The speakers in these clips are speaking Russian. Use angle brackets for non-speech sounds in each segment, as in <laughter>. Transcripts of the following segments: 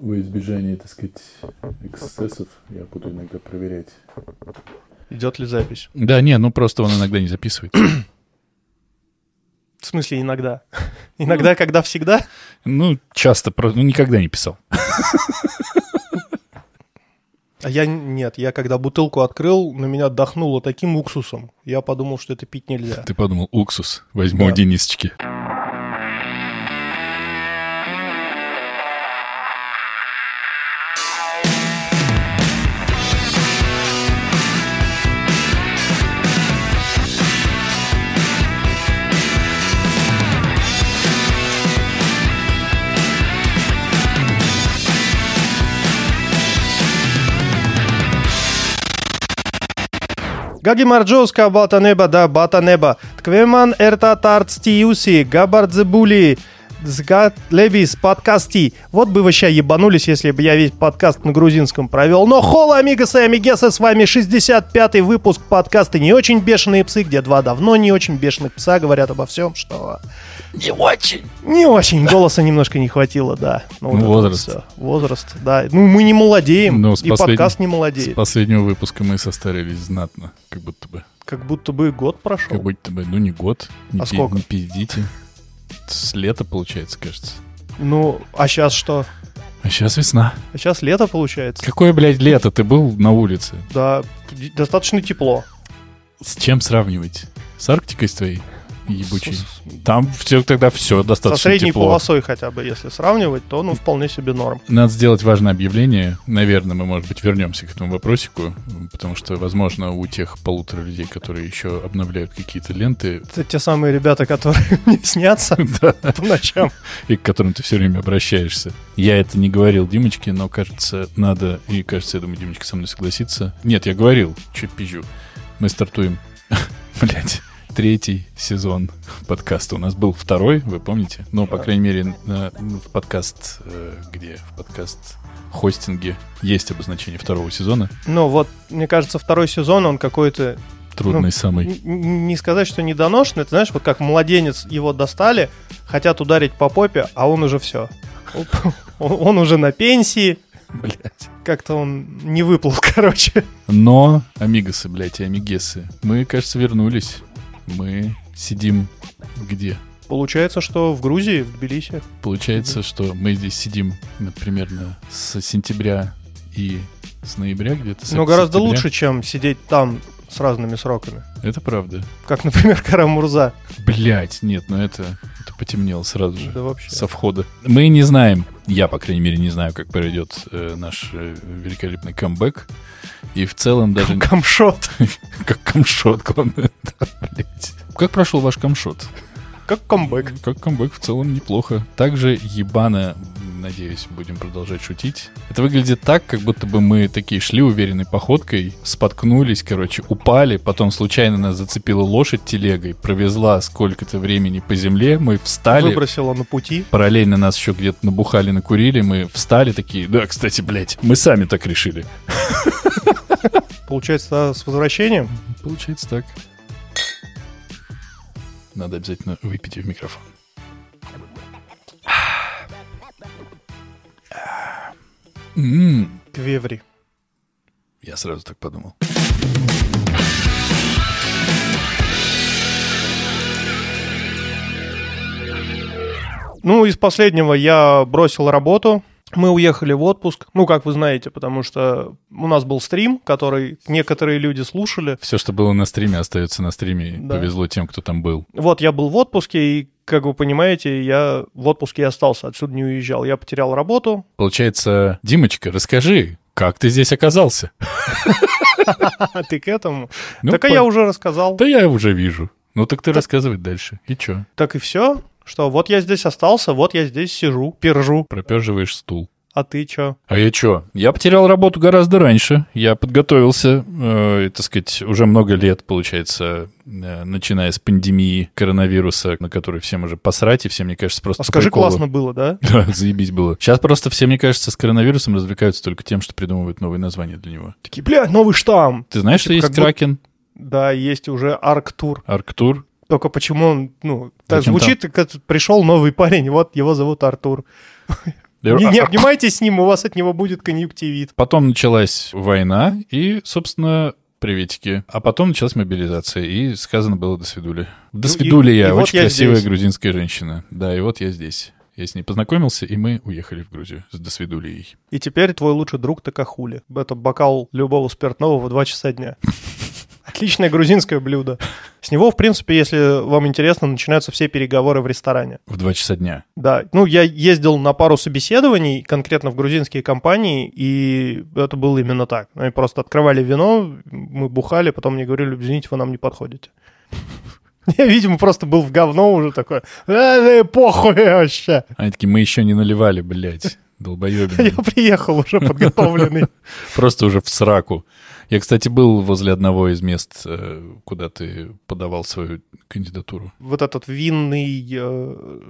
Во избежание, так сказать, эксцессов я буду иногда проверять. Идет ли запись? Да, не, ну просто он иногда не записывает. В смысле иногда? <laughs> Иногда, когда всегда? Ну, часто, ну, никогда не писал. А я нет, я когда бутылку открыл, на меня отдохнуло таким уксусом. Я подумал, что это пить нельзя. Ты подумал, уксус возьму Да. у Денисочки. Гаги Марджоска, бата неба, да, бата неба. Тквеман эрта тарцтиуси, габардзебули, лебис подкасти. Вот бы вы ща ебанулись, если бы я весь подкаст на грузинском провел. Но хола, амигасы и амигесы, с вами 65-й выпуск подкаста «Не очень бешеные псы», где два давно не очень бешеных пса говорят обо всем, что... Не очень. Не очень, голоса немножко не хватило, да. Ну, вот возраст. всё. Возраст, да. Ну, мы не молодеем, Ну, с и послед- подкаст не С молодеет. последнего выпуска мы состарились знатно, как будто бы. Как будто бы год прошел. Как будто бы, ну не год. Не А пи- сколько? Не пиздите. С лета, получается, кажется. Ну, а сейчас что? А сейчас весна. А сейчас лето получается. Какое, блядь, лето? Ты был на улице? Да, достаточно тепло. С чем сравнивать? С Арктикой с твоей? Ебучей. С- Там все тогда все Со достаточно средней тепло. полосой хотя бы, если сравнивать, то ну вполне себе норм. Надо сделать важное объявление. Наверное, мы, может быть, вернемся к этому вопросику, потому что, возможно, у тех полутора людей, которые еще обновляют какие-то ленты, Это те самые ребята, которые <laughs> мне снятся <laughs> по ночам. и к которым ты все время обращаешься. Я это не говорил Димочке, но, кажется, надо, и, кажется, я думаю, Димочка со мной согласится. Нет, я говорил, чуть пизжу. Мы стартуем, <laughs> блядь, третий сезон подкаста. У нас был второй, вы помните? Ну, по крайней мере, на- в подкаст, э, где? В подкаст хостинге есть обозначение второго сезона. Ну вот, мне кажется, второй сезон, он какой-то, Трудный Ну, самый. не сказать, что недоношенный, это знаешь, вот как младенец его достали, хотят ударить по попе, а он уже все. <laughs> Он уже на пенсии, Блядь. как-то он не выплыл, <laughs> короче. Но, амигосы, блядь, и амигесы, мы, кажется, вернулись. Мы сидим где? Получается, что в Грузии, в Тбилиси. Получается, что мы здесь сидим, ну, примерно с сентября и с ноября где-то. Но гораздо сентября. лучше, чем сидеть там с разными сроками. Это правда. Как, например, Карамурза. Блять, нет, ну это, это потемнело сразу же. Да вообще. Со входа. Мы не знаем, я, по крайней мере, не знаю, как пройдет э, наш э, великолепный камбэк. И в целом даже... Камшот. <laughs> Как камшот, главное. Как прошел ваш камшот? Как камбэк. Как камбэк в целом неплохо. Также ебано, надеюсь, будем продолжать шутить. Это выглядит так, как будто бы мы такие шли уверенной походкой, споткнулись, короче, упали, потом случайно нас зацепила лошадь телегой, провезла сколько-то времени по земле, мы встали, Выбросила на пути. параллельно нас еще где-то набухали, накурили, мы встали такие, да, кстати, блядь, мы сами так решили. Получается, с возвращением. Получается так. Надо обязательно выпить в микрофон. Квеври. Я сразу так подумал. Ну, из последнего я бросил работу. Мы уехали в отпуск. Ну, как вы знаете, потому что у нас был стрим, который некоторые люди слушали. Все, что было на стриме, остается на стриме. Да. Повезло тем, кто там был. Вот я был в отпуске, и, как вы понимаете, я в отпуске и остался, отсюда не уезжал. Я потерял работу. Получается, Димочка, расскажи, как ты здесь оказался? <laughs> Ты к этому? Ну, так я уже рассказал. Да я уже вижу. Ну так ты рассказывай дальше. И чё? Так и все. Что вот я здесь остался, вот я здесь сижу, пержу. Проперживаешь стул. А ты чё? А я чё? Я потерял работу гораздо раньше. Я подготовился, э, так сказать, уже много лет, получается, э, начиная с пандемии коронавируса, на который всем уже посрать, и все, мне кажется, просто А скажи, приколу. классно было, да? <laughs> Да, заебись было. Сейчас просто все, мне кажется, с коронавирусом развлекаются только тем, что придумывают новые названия для него. Такие, блядь, новый штамм. Ты знаешь, что Типа, есть Кракен, Да, есть уже Арктур. Арктур? Только почему он, ну, так звучит, как пришел новый парень, вот его зовут Артур. Не, не обнимайтесь с ним, у вас от него будет конъюнктивит. Потом началась война, и, собственно, приветики. А потом началась мобилизация, и сказано было «до свидули». «До Ну, свидули я, очень я красивая здесь. грузинская женщина». Да, и вот я здесь. Я с ней познакомился, и мы уехали в Грузию с «до свидулей». И теперь твой лучший друг Такахули. Это бокал любого спиртного в 2 часа дня. Отличное грузинское блюдо. С него, в принципе, если вам интересно, начинаются все переговоры в ресторане. В два часа дня. Да, ну я ездил на пару собеседований, конкретно в грузинские компании, и это было именно так. Они просто открывали вино, мы бухали, потом мне говорили, извините, вы нам не подходите. <laughs> Я, видимо, просто был в говно уже такой, «Э, э, похуй вообще. Они такие, мы еще не наливали, блядь, долбоебины. <laughs> Я приехал уже подготовленный. <laughs> Просто уже в сраку. Я, кстати, был возле одного из мест, э, куда ты подавал свою кандидатуру. Вот этот винный, э,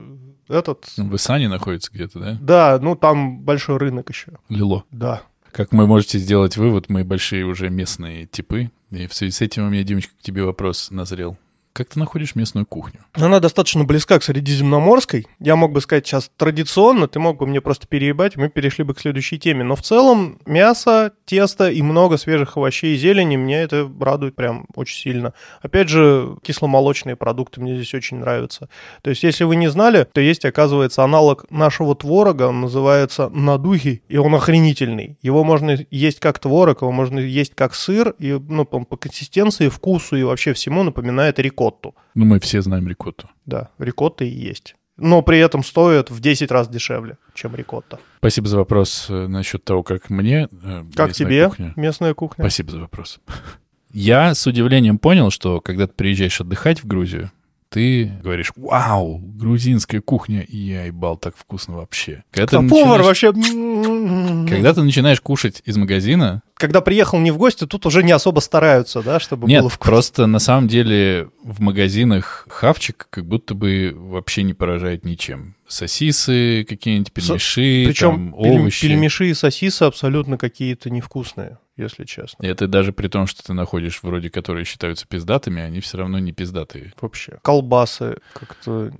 этот... В Исане находится где-то, да? Да, ну там большой рынок еще. Лило. Да. Как вы можете сделать вывод, мы большие уже местные типы. И в связи с этим у меня, Димочка, к тебе вопрос назрел. Как ты находишь местную кухню? Она достаточно близка к средиземноморской. Я мог бы сказать сейчас традиционно, ты мог бы мне просто переебать, мы перешли бы к следующей теме. Но в целом мясо, тесто и много свежих овощей и зелени меня это радует прям очень сильно. Опять же, кисломолочные продукты мне здесь очень нравятся. То есть, если вы не знали, то есть, оказывается, аналог нашего творога, он называется надухи, и он охренительный. Его можно есть как творог, его можно есть как сыр, и ну, по, консистенции, вкусу и вообще всему напоминает рикотту. Ну, мы все знаем рикотту. Да, рикотта и есть. Но при этом стоит в 10 раз дешевле, чем рикотта. Спасибо за вопрос э, насчет того, как мне э, Как тебе кухня. местная кухня? Спасибо за вопрос. <laughs> Я с удивлением понял, что когда ты приезжаешь отдыхать в Грузию, ты говоришь, вау, грузинская кухня, я ебал, так вкусно вообще. Когда, А ты повар вообще... когда ты начинаешь кушать из магазина, Когда приехал не в гости, тут уже не особо стараются, да, чтобы Нет, было вкусно. просто на самом деле в магазинах хавчик как будто бы вообще не поражает ничем. Сосисы какие-нибудь, пельмеши, Причем там, овощи. пельмеши и сосисы абсолютно какие-то невкусные, если честно. И это даже при том, что ты находишь вроде которые считаются пиздатыми, они все равно не пиздатые. Вообще. Колбасы как-то...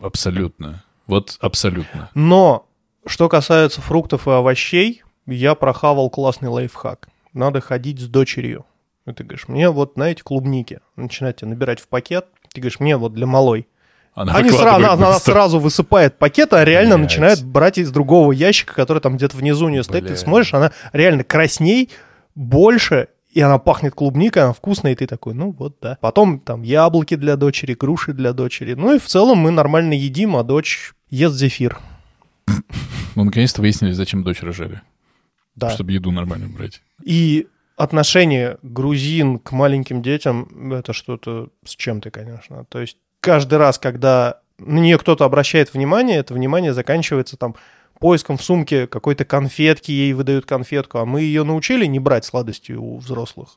Абсолютно. Вот абсолютно. Но, что касается фруктов и овощей, я прохавал классный лайфхак. Надо ходить с дочерью. И ты говоришь, мне вот, знаете, клубники. Начинаете набирать в пакет. Ты говоришь, мне вот для малой. Она Они сра- она, она сразу высыпает пакет, а реально Блядь. начинает брать из другого ящика, который там где-то внизу у нее стоит. Ты Блядь. смотришь, она реально красней, больше, и она пахнет клубникой, она вкусная, и ты такой, ну вот, да. Потом там яблоки для дочери, груши для дочери. Ну и в целом мы нормально едим, а дочь ест зефир. Ну, наконец-то выяснили, зачем дочь рожали. Да. Чтобы еду нормально брать. И отношение грузин к маленьким детям это что-то с чем-то, конечно. То есть каждый раз, когда на нее кто-то обращает внимание, это внимание заканчивается там поиском в сумке какой-то конфетки, ей выдают конфетку, а мы ее научили не брать сладости у взрослых,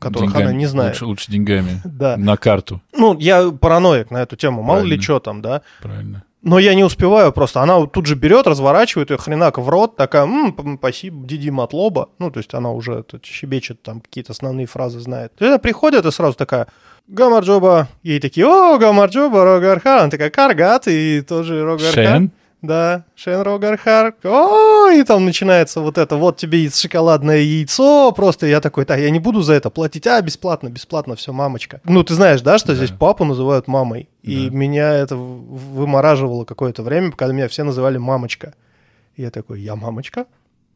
которых она Деньгами. не знает. Лучше, лучше деньгами. Да. На карту. Ну, я параноик на эту тему, мало ли что там, да. Правильно. Но я не успеваю просто. Она вот тут же берет, разворачивает ее хренак в рот, такая, «М, спасибо, диди матлоба. Ну, то есть она уже тут щебечет, там какие-то основные фразы знает. То есть она приходит и сразу такая, Гамарджоба. Ей такие, о, Гамарджоба, Рогархар. Она такая, Каргат, и тоже Рогархар. Шен? Да, Шен Рогархар. О, и там начинается вот это, вот тебе и шоколадное яйцо. Просто я такой, так, я не буду за это платить. А, бесплатно, бесплатно, все, мамочка. Ну, ты знаешь, да, что Да. здесь папу называют мамой. И Да. меня это вымораживало какое-то время, когда меня все называли мамочка. И я такой, я мамочка?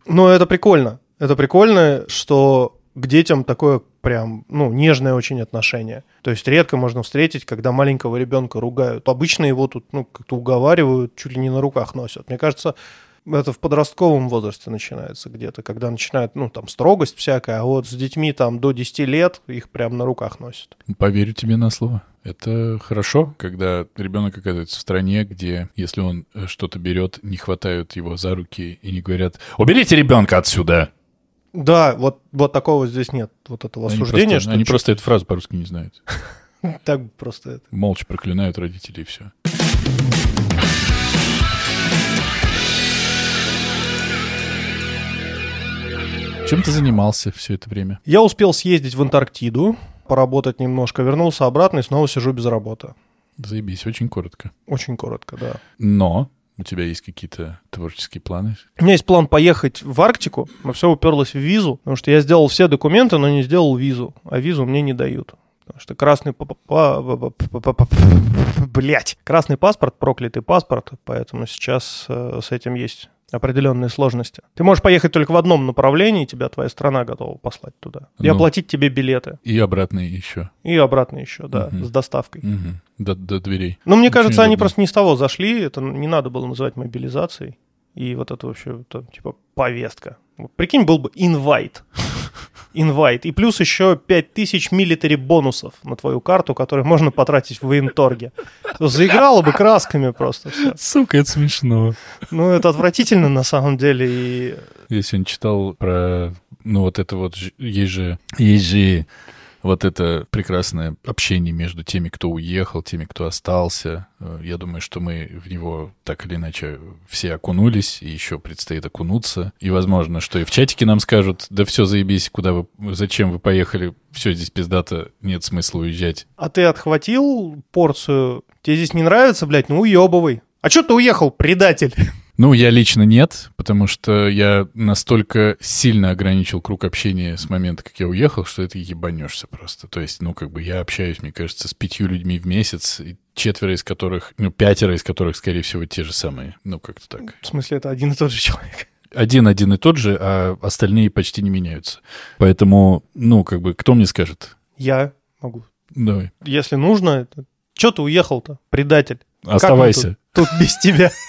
Но это прикольно. Это прикольно, что к детям такое прям, ну, нежное очень отношение. То есть редко можно встретить, когда маленького ребенка ругают. Обычно его тут, ну, как-то уговаривают, чуть ли не на руках носят. Мне кажется, это в подростковом возрасте начинается где-то, когда начинают, ну, там, строгость всякая, а вот с детьми там до 10 лет их прям на руках носят. Поверю тебе на слово. Это хорошо, когда ребенок оказывается в стране, где, если он э, что-то берет, не хватают его за руки и не говорят «Уберите ребенка отсюда!» Да, вот, вот такого здесь нет, вот этого Они осуждения, просто, что они просто эту фразу по-русски не знают. <laughs> так просто это. Молча проклинают родителей и все. Чем ты занимался все это время? Я успел съездить в Антарктиду, поработать немножко, вернулся обратно и снова сижу без работы. Заебись, очень коротко. Очень коротко, да. Но У тебя есть какие-то творческие планы? У меня есть план поехать в Арктику, но все уперлось в визу, потому что я сделал все документы, но не сделал визу, а визу мне не дают. Потому что красный... Блять. Красный паспорт, проклятый паспорт, поэтому сейчас э, с этим есть определенные сложности. Ты можешь поехать только в одном направлении, тебя твоя страна готова послать туда. И Ну. оплатить тебе билеты. И обратно еще. И обратно еще, да, Мгм. с доставкой. Мгм. До, до дверей. Но мне Очень кажется, они удобно. просто не с того зашли, это не надо было называть мобилизацией. И вот это вообще, это, типа, повестка. Прикинь, был бы инвайт. Инвайт. И плюс еще 5000 милитари бонусов на твою карту, которые можно потратить в военторге. Заиграло бы красками просто все. Сука, это смешно. Ну, это отвратительно на самом деле. И Я сегодня читал про, ну вот это вот, есть же, есть же вот это прекрасное общение между теми, кто уехал, теми, кто остался. Э, Я думаю, что мы в него так или иначе все окунулись, и еще предстоит окунуться. И возможно, что и в чатике нам скажут, да все, заебись, куда вы, зачем вы поехали, все здесь пиздато, нет смысла уезжать. А ты отхватил порцию? Тебе здесь не нравится, блядь? Ну, уебывай. А что ты уехал, предатель? Ну, я лично нет, потому что я настолько сильно ограничил круг общения с момента, как я уехал, что это ебанешься просто. То есть, ну, как бы я общаюсь, мне кажется, с пятью людьми в месяц, и четверо из которых, ну, пятеро из которых, скорее всего, те же самые. Ну, как-то так. В смысле, это один и тот же человек. Один один и тот же, а остальные почти не меняются. Поэтому, ну, как бы, кто мне скажет? Я могу. Давай, Если нужно, это... Че ты уехал-то, предатель? Оставайся. Тут, тут без тебя. <laughs>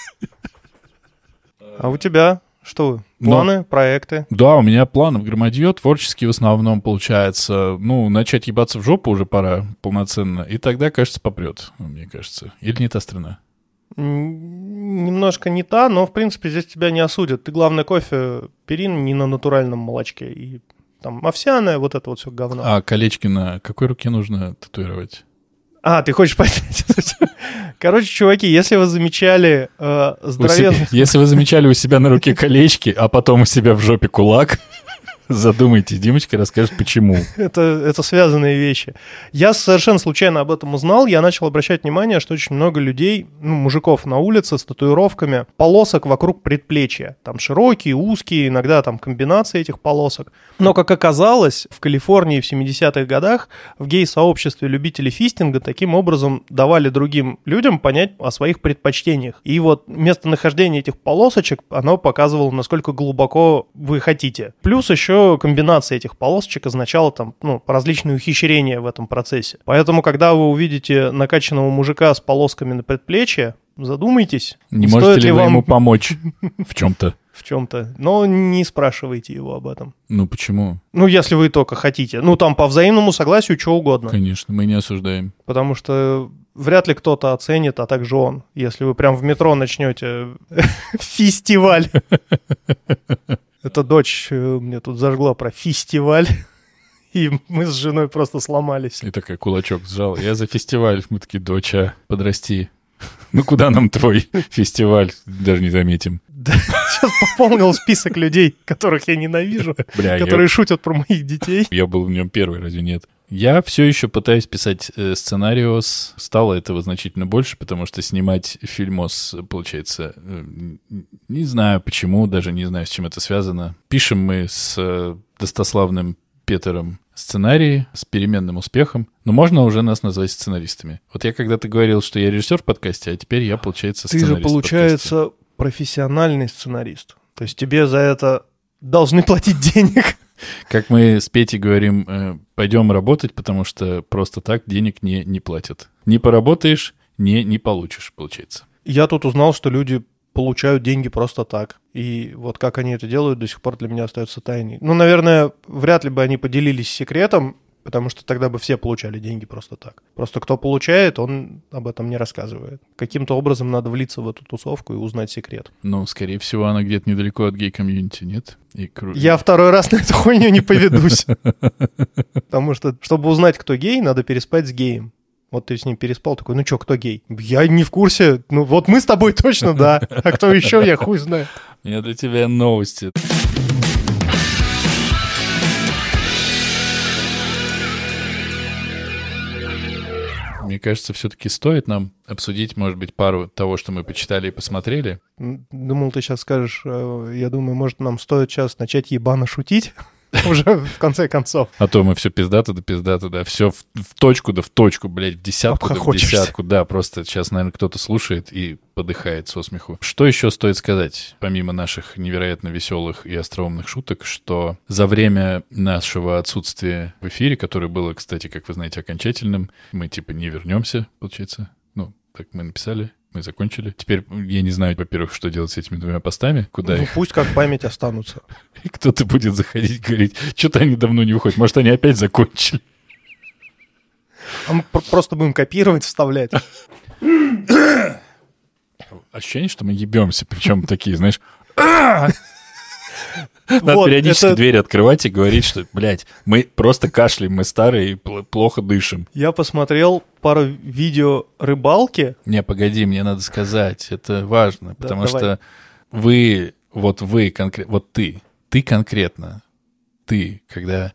А у тебя что? Ну, Планы, проекты? Да, у меня планы в громадье, творческие в основном, получается. Ну, начать ебаться в жопу уже пора полноценно. И тогда, кажется, попрет, мне кажется. Или не та страна? Немножко не та, но, в принципе, здесь тебя не осудят. Ты, главное, кофе бери не на натуральном молочке. И там овсяное, вот это вот все говно. А колечки на какой руке нужно татуировать? А, ты хочешь понять? <laughs> Короче, чуваки, если вы замечали э, здоровенных... Если вы замечали у себя на руке <laughs> колечки, а потом у себя в жопе кулак, <laughs> задумайтесь, Димочка расскажет, почему. Это, это связанные вещи. Я совершенно случайно об этом узнал. Я начал обращать внимание, что очень много людей, ну, мужиков на улице с татуировками, полосок вокруг предплечья. Там широкие, узкие, иногда там комбинации этих полосок. Но, как оказалось, в Калифорнии в 70-х годах в гей-сообществе любителей фистинга таким образом давали другим людям понять о своих предпочтениях. И вот местонахождение этих полосочек, оно показывало, насколько глубоко вы хотите. Плюс еще комбинация этих полосочек означала там, ну, различные ухищрения в этом процессе. Поэтому, когда вы увидите накачанного мужика с полосками на предплечье, задумайтесь, Не можете ли вы вам ему помочь <laughs> в чем-то? в чем-то, но не спрашивайте его об этом. Ну, почему? Ну, если вы только хотите. Ну, там по взаимному согласию что угодно. Конечно, мы не осуждаем. Потому что вряд ли кто-то оценит, а также он. Если вы прям в метро начнете <laughs> фестиваль. <laughs> Эта дочь э, мне тут зажгла про фестиваль. <laughs> И мы с женой просто сломались. И такая кулачок сжал. Я за фестиваль. Мы такие, доча, подрасти. Ну, куда нам твой фестиваль? Даже не заметим. Да, сейчас пополнил список людей, которых я ненавижу, Бля, я- которые шутят про моих детей. Я был в нем первый, разве нет? Я все еще пытаюсь писать э, сценариос. Стало этого значительно больше, потому что снимать фильмос, получается, э, не знаю почему, даже не знаю, с чем это связано. Пишем мы с э, достославным Петером сценарии с переменным успехом, но можно уже нас назвать сценаристами. Вот я когда-то говорил, что я режиссер в подкасте, а теперь я, получается, Ты сценарист же, в подкасте. получается, профессиональный сценарист. То есть тебе за это должны платить денег. Как мы с Петей говорим, э, пойдем работать, потому что просто так денег не, не платят. Не поработаешь, не, не получишь, получается. Я тут узнал, что люди получают деньги просто так. И вот как они это делают, до сих пор для меня остается тайной. Ну, наверное, вряд ли бы они поделились секретом, потому что тогда бы все получали деньги просто так. Просто кто получает, он об этом не рассказывает. Каким-то образом надо влиться в эту тусовку и узнать секрет. Но, скорее всего, она где-то недалеко от гей-комьюнити, нет? И кру- Я второй раз на эту хуйню не <laughs> поведусь. <laughs> Потому что, чтобы узнать, кто гей, надо переспать с геем. Вот ты с ним переспал, такой, ну чё, кто гей? Я не в курсе. Ну вот мы с тобой точно, да. А кто еще, я хуй знаю. У меня для тебя новости. Мне кажется, все-таки стоит нам обсудить, может быть, пару того, что мы почитали и посмотрели. Думал, ты сейчас скажешь, э, я думаю, может, нам стоит сейчас начать ебано шутить <laughs> уже в конце концов. А то мы все пиздато да пиздато, да, все в, в точку да в точку, блядь, в десятку да в десятку, да, просто сейчас, наверное, кто-то слушает и подыхает со смеху. Что еще стоит сказать, помимо наших невероятно веселых и остроумных шуток, что за время нашего отсутствия в эфире, которое было, кстати, как вы знаете, окончательным, мы типа не вернемся, получается, ну, так мы написали, мы закончили. Теперь я не знаю, во-первых, что делать с этими двумя постами, куда Ну, их пусть как память останутся. <laughs> и кто-то будет заходить говорить, что-то они давно не выходят, может, они опять закончили. А мы пр- просто будем копировать, вставлять. Ощущение, что мы ебемся, причем такие, знаешь, <laughs> надо Вот, периодически это- дверь открывать и говорить, что, блядь, мы просто кашляем, мы старые и пл- плохо дышим. Я посмотрел пару видео рыбалки. Не, погоди, мне надо сказать, это важно, потому давай. что вы, вот вы конкретно, вот ты, ты конкретно, ты, когда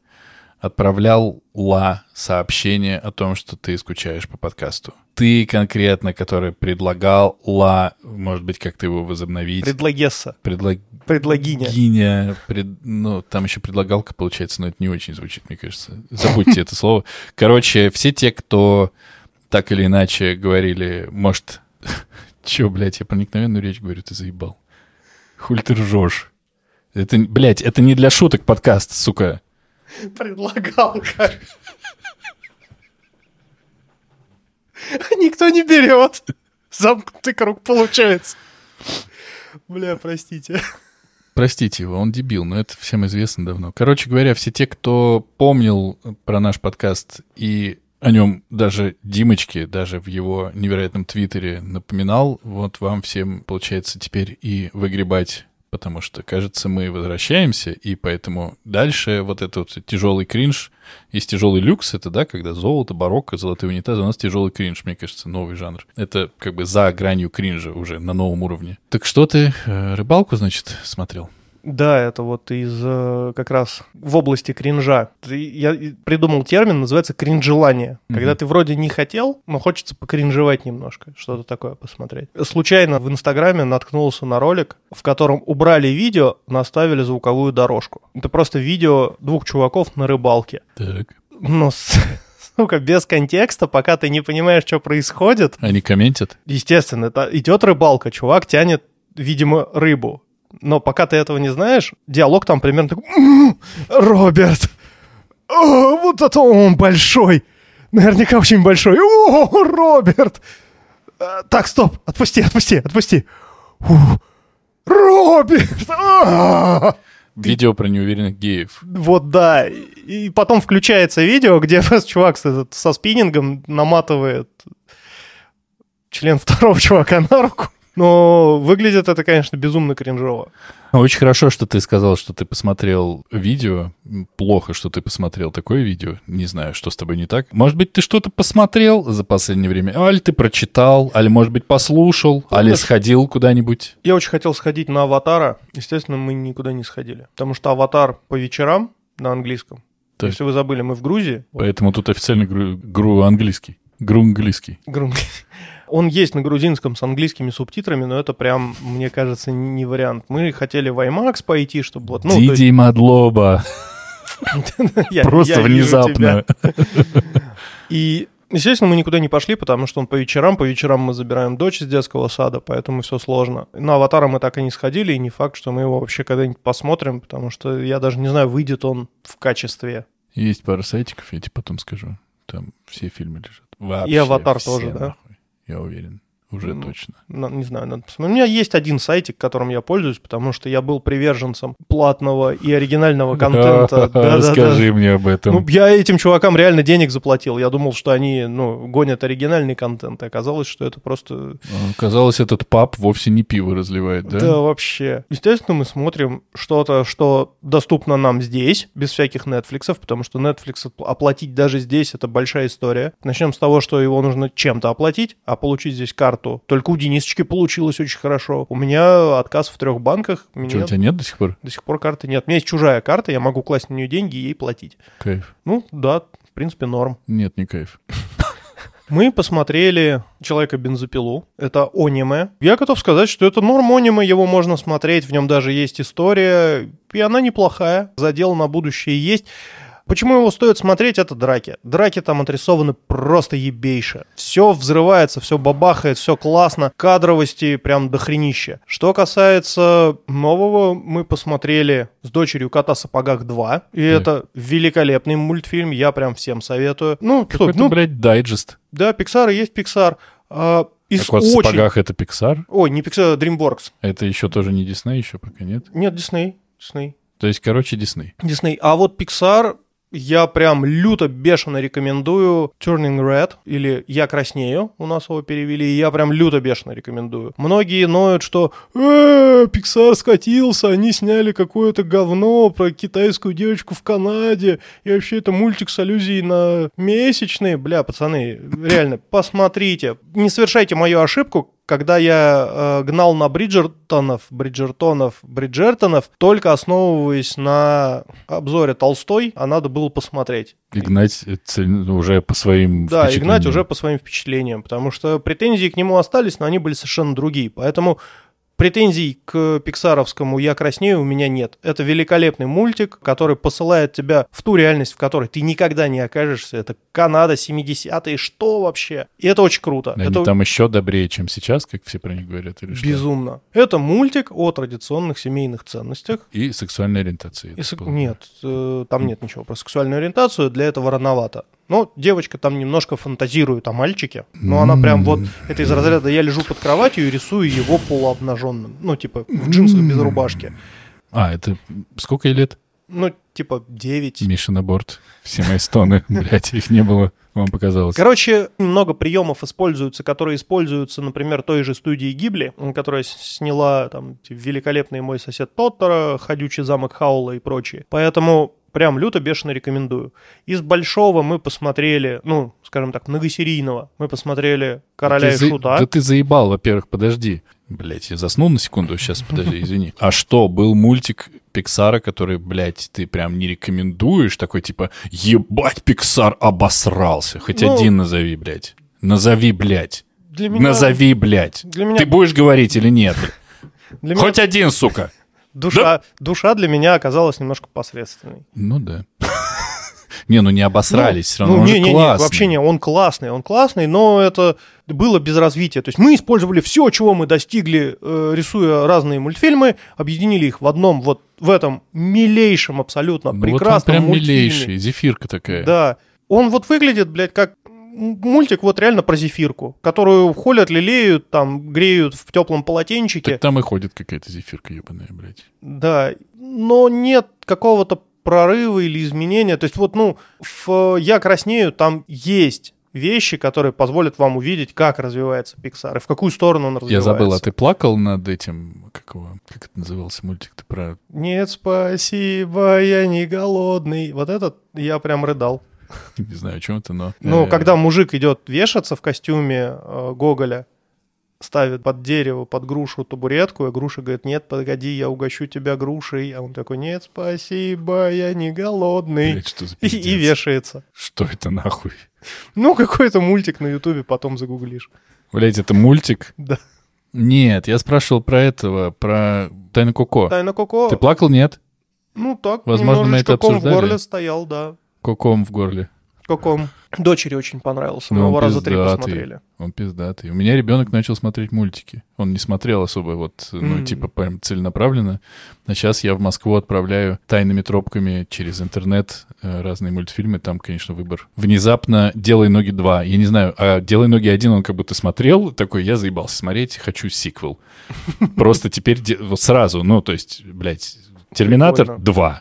отправлял Ла сообщение о том, что ты скучаешь по подкасту. Ты конкретно, который предлагал Ла, может быть, как-то его возобновить. Предлагесса. Предлаг... Предлагиня. Гиня, пред- ну, там еще предлагалка получается, но это не очень звучит, мне кажется. Забудьте это слово. Короче, все те, кто так или иначе говорили, может, <laughs> че, блядь, я проникновенную речь говорю, ты заебал. Хуль ты ржешь. Это, блядь, это не для шуток подкаст, сука. <laughs> Предлагалка. <laughs> Никто не берет. Замкнутый круг получается. Бля, простите. Простите его, он дебил, но это всем известно давно. Короче говоря, все те, кто помнил про наш подкаст и о нем даже Димочке, даже в его невероятном твиттере напоминал, вот вам всем, получается, теперь и выгребать, потому что, кажется, мы возвращаемся, и поэтому дальше вот этот вот тяжелый кринж, есть тяжелый люкс, это, да, когда золото, барокко, золотые унитазы, у нас тяжелый кринж, мне кажется, новый жанр. Это как бы за гранью кринжа уже на новом уровне. Так что ты э, рыбалку, значит, смотрел? Да, это вот из э, как раз в области кринжа. Я придумал термин, называется кринжелание. Мгм. Когда ты вроде не хотел, но хочется покринжевать немножко, что-то такое посмотреть. Случайно в Инстаграме наткнулся на ролик, в котором убрали видео, наставили звуковую дорожку. Это просто видео двух чуваков на рыбалке. Так. Ну, с- <laughs> сука, без контекста, пока ты не понимаешь, что происходит. Они комментят? Естественно, это идет рыбалка, чувак тянет, видимо, рыбу. Но пока ты этого не знаешь, диалог там примерно такой... «М, Роберт! О, вот это он большой! Наверняка очень большой. О, Роберт! А, Так, стоп, отпусти, отпусти, отпусти. Ух, Роберт! А! Видео про неуверенных геев. Вот да. И потом включается видео, где <laughs> чувак с- этот, со спиннингом наматывает член второго чувака на руку. Но выглядит это, конечно, безумно кринжово. Очень хорошо, что ты сказал, что ты посмотрел видео. Плохо, что ты посмотрел такое видео. Не знаю, что с тобой не так. Может быть, ты что-то посмотрел за последнее время? Аль ты прочитал, аль, может быть, послушал, Помнишь? сходил куда-нибудь. Я очень хотел сходить на «Аватара». Естественно, мы никуда не сходили. Потому что «Аватар» по вечерам на английском. Так. Если вы забыли, мы в Грузии. Поэтому тут официально гру, гру английский. Гру английский. Он есть на грузинском с английскими субтитрами, но это прям, мне кажется, не вариант. Мы хотели в IMAX пойти, чтобы вот... Ну, то есть- Диди Мадлоба. <laughs> Просто внезапно. И, естественно, мы никуда не пошли, потому что он по вечерам, по вечерам мы забираем дочь из детского сада, поэтому все сложно. На «Аватара» мы так и не сходили, и не факт, что мы его вообще когда-нибудь посмотрим, потому что я даже не знаю, выйдет он в качестве. Есть пара сайтиков, я тебе потом скажу. Там все фильмы лежат. Вообще И «Аватар» все, тоже, да? нахуй. Я уверен. Уже Ну, точно. На- Не знаю, надо посмотреть. У меня есть один сайтик, которым я пользуюсь, потому что я был приверженцем платного и оригинального <laughs> контента. <laughs> Да-да-да. Расскажи мне об этом. Ну, я этим чувакам реально денег заплатил. Я думал, что они ну, гонят оригинальный контент. Оказалось, что это просто А, Казалось, этот пап вовсе не пиво разливает, да? Да? вообще. Естественно, мы смотрим что-то, что доступно нам здесь, без всяких Netflix, потому что Netflix оплатить даже здесь это большая история. Начнем с того, что его нужно чем-то оплатить, а получить здесь карту. Только у Денисочки получилось очень хорошо. У меня отказ в трех банках. Что, Меня у тебя нет до сих пор? до сих пор карты нет. У меня есть чужая карта, я могу класть на нее деньги и ей платить. Кайф. Ну, да, в принципе, норм. Нет, не кайф. Мы посмотрели «Человека-бензопилу». Это аниме. Я готов сказать, что это норм аниме, его можно смотреть, в нем даже есть история, и она неплохая. Задел на будущее есть. Почему его стоит смотреть, это драки. Драки там отрисованы просто ебейше. Все взрывается, все бабахает, все классно. Кадровости прям дохренище. Что касается нового, мы посмотрели с дочерью «Кота в сапогах 2». И это великолепный мультфильм, я прям всем советую. Ну, Какой-то, ну, блядь, дайджест. да, Pixar и есть Pixar. А, из Так вот, в очень... сапогах это Pixar. Ой, не Pixar, а DreamWorks. Это еще тоже не Дисней, еще пока нет. Нет, Disney. Disney. То есть, короче, Дисней. Дисней. А вот Pixar я прям люто бешено рекомендую Turning Red, или Я краснею, у нас его перевели, и я прям люто бешено рекомендую. Многие ноют, что э, Pixar скатился, они сняли какое-то говно про китайскую девочку в Канаде, и вообще это мультик с аллюзией на месячные. Бля, пацаны, реально, посмотрите. Не совершайте мою ошибку, когда я э, гнал на Бриджертонов, Бриджертонов, Бриджертонов, только основываясь на обзоре Толстой, а надо было посмотреть. И гнать э, цель- уже по своим Да, и гнать уже по своим впечатлениям, потому что претензии к нему остались, но они были совершенно другие. Поэтому претензий к пиксаровскому «Я краснею» у меня нет. Это великолепный мультик, который посылает тебя в ту реальность, в которой ты никогда не окажешься. Это Канада, 70-е, что вообще? И это очень круто. Они это там еще добрее, чем сейчас, как все про них говорят, или что? безумно. Это мультик о традиционных семейных ценностях. И сексуальной ориентации. И сек-. Нет, э, там нет ничего про сексуальную ориентацию, для этого рановато. Но девочка там немножко фантазирует о мальчике. Но она прям вот, это из разряда я лежу под кроватью и рисую его полуобнаженным. Ну, типа, в джинсах без рубашки. А, это сколько ей лет? Ну, типа, 9. Миша на борт. Все мои стоны, <laughs> блядь, их не было. Вам показалось. Короче, много приемов используются, которые используются, например, той же студии Гибли, которая сняла там эти великолепный мой сосед Тоттера, ходючий замок Хаула и прочее. Поэтому прям люто бешено рекомендую. Из большого мы посмотрели, ну, скажем так, многосерийного, мы посмотрели Короля Ты и за- Шута. Да ты заебал, во-первых, подожди. Блять, я заснул на секунду, сейчас, подожди, <laughs> извини. А что, был мультик Пиксара, который, блядь, ты прям не рекомендуешь? Такой, типа, ебать, Пиксар обосрался. Хоть Ну, один назови, блядь. Назови, блядь. Для меня, Назови, блядь. Для меня- Ты будешь говорить или нет? для меня Хоть один, сука. Душа, душа для меня оказалась немножко посредственной. Ну да. <laughs> Не, ну не обосрались, все равно ну, он не, же не, не, классный. вообще не, он классный, он классный, но это было без развития. То есть мы использовали все, чего мы достигли, э, рисуя разные мультфильмы, объединили их в одном, вот в этом милейшем, абсолютно Ну, вот он прекрасном прям мультфильме. милейший, зефирка такая. Да. Он вот выглядит, блядь, как мультик вот реально про зефирку, которую холят, лелеют, там, греют в теплом полотенчике. Так там и ходит какая-то зефирка ебаная, блядь. Да, но нет какого-то прорыва или изменения. То есть вот, ну, в «Я краснею» там есть вещи, которые позволят вам увидеть, как развивается Pixar и в какую сторону он Я развивается. забыл, а ты плакал над этим, как его, как это назывался мультик-то про... Нет, спасибо, я не голодный. Вот этот я прям рыдал. <laughs> Не знаю, о чем это, но... Ну, э, когда мужик идет вешаться в костюме э, Гоголя, ставит под дерево, под грушу табуретку, и груша говорит, нет, погоди, я угощу тебя грушей. А он такой, нет, спасибо, я не голодный. блядь, что за И, и вешается. Что это нахуй? Ну, какой-то мультик на Ютубе, потом загуглишь. Блядь, это мультик? Да. Нет, я спрашивал про этого, про Тайна Коко. Тайна Коко. Ты плакал, нет? Ну, так, Возможно, мы это ком в обсуждали. горле стоял, да. Коком в горле. Коком. Дочери очень понравился. Мы Ну, его раза три посмотрели. Он пиздатый. У меня ребенок начал смотреть мультики. Он не смотрел особо вот, ну, М. типа, прям целенаправленно. А сейчас я в Москву отправляю тайными тропками через интернет э, разные мультфильмы. Там, конечно, выбор. Внезапно «Делай ноги 2». Я не знаю, а «Делай ноги 1» он как будто смотрел. Такой, я заебался смотреть, хочу сиквел. <laughs> Просто теперь сразу, ну, то есть, блядь, «Терминатор Прикольно. 2».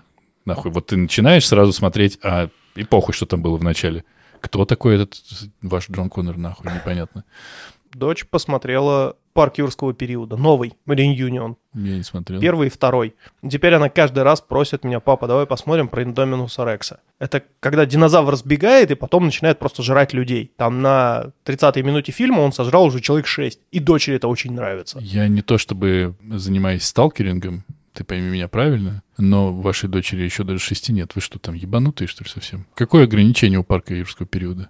Нахуй, вот ты начинаешь сразу смотреть, а и похуй, что там было в начале. Кто такой этот ваш Джон Коннор, нахуй, непонятно. Дочь посмотрела парк юрского периода, новый, Reunion, Я не смотрел. первый и второй. Теперь она каждый раз просит меня, папа, давай посмотрим про Индоминуса Рекса. Это когда динозавр сбегает и потом начинает просто жрать людей. Там на 30-й минуте фильма он сожрал уже человек 6. И дочери это очень нравится. Я не то чтобы занимаюсь сталкерингом, ты пойми меня правильно, но вашей дочери еще даже шести нет. Вы что там, ебанутые, что ли, совсем? Какое ограничение у парка юрского периода?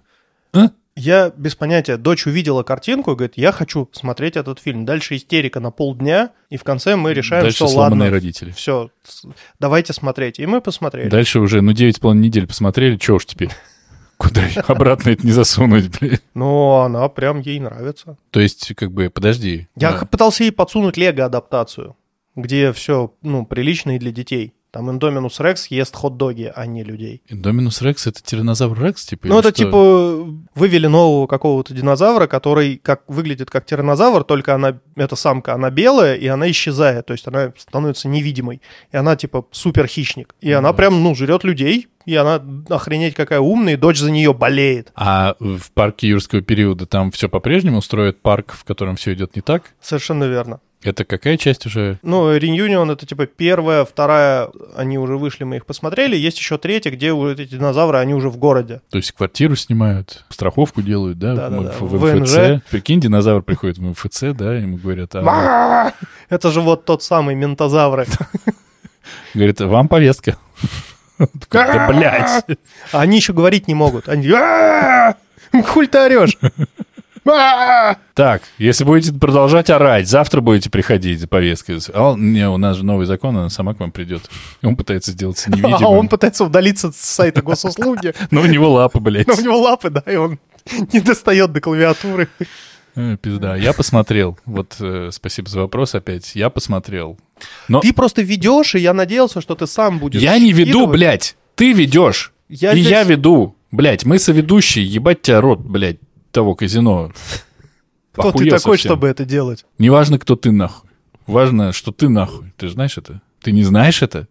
Я без понятия. Дочь увидела картинку и говорит, я хочу смотреть этот фильм. Дальше истерика на полдня, и в конце мы решаем, Дальше что сломанные ладно, родители. все, давайте смотреть. И мы посмотрели. Дальше уже, ну, 9,5 недель посмотрели, что уж теперь? <laughs> Куда <laughs> обратно это не засунуть, блин? Но она прям ей нравится. То есть, как бы, подожди. Я а, х- пытался ей подсунуть лего-адаптацию, где все, ну, прилично и для детей. Там Индоминус Рекс ест хот-доги, а не людей. Доминус Рекс — это тиранозавр Рекс, типа? Ну, это что? типа вывели нового какого-то динозавра, который как выглядит как тиранозавр, только она, эта самка, она белая, и она исчезает, то есть она становится невидимой. И она типа супер хищник. И она Да. прям, ну, жрет людей, и она охренеть какая умная, и дочь за нее болеет. А в парке юрского периода там все по-прежнему строят парк, в котором все идет не так? Совершенно верно. Это какая часть уже? Ну, Reunion это типа первая, вторая, они уже вышли, мы их посмотрели. Есть еще третья, где вот эти динозавры, они уже в городе. То есть квартиру снимают, страховку делают, да, Да-да-да, в, в в МФЦ. ВНЖ. Прикинь, динозавр приходит в МФЦ, да, ему говорят, а! <laughs> Это же вот тот самый ментозавры. <laughs> говорит, вам повестка. <laughs> Да, блядь. А они еще говорить не могут. Они... «А-а-а! Хуль ты орешь? А-а-а!» Так, если будете продолжать орать, завтра будете приходить за повесткой. А он- не, у нас же новый закон, она сама к вам придет. Он пытается сделаться <laughs> невидимым. А он пытается удалиться с сайта госуслуги, <laughs> Но у него лапы, блядь. но у него лапы, да, и он <laughs> не достает до клавиатуры. Э, Пизда. Я посмотрел. Вот э, спасибо за вопрос опять. Я посмотрел. Но Ты просто ведешь, и я надеялся, что ты сам будешь я не веду, блядь. Ты ведешь. Я и здесь- я веду. Блядь, мы соведущие. Ебать тебя рот, блядь, того казино. <laughs> Кто ты Охуел такой, совсем. чтобы это делать? Неважно, кто ты нахуй. Важно, что ты нахуй. Ты знаешь это? Ты не знаешь это?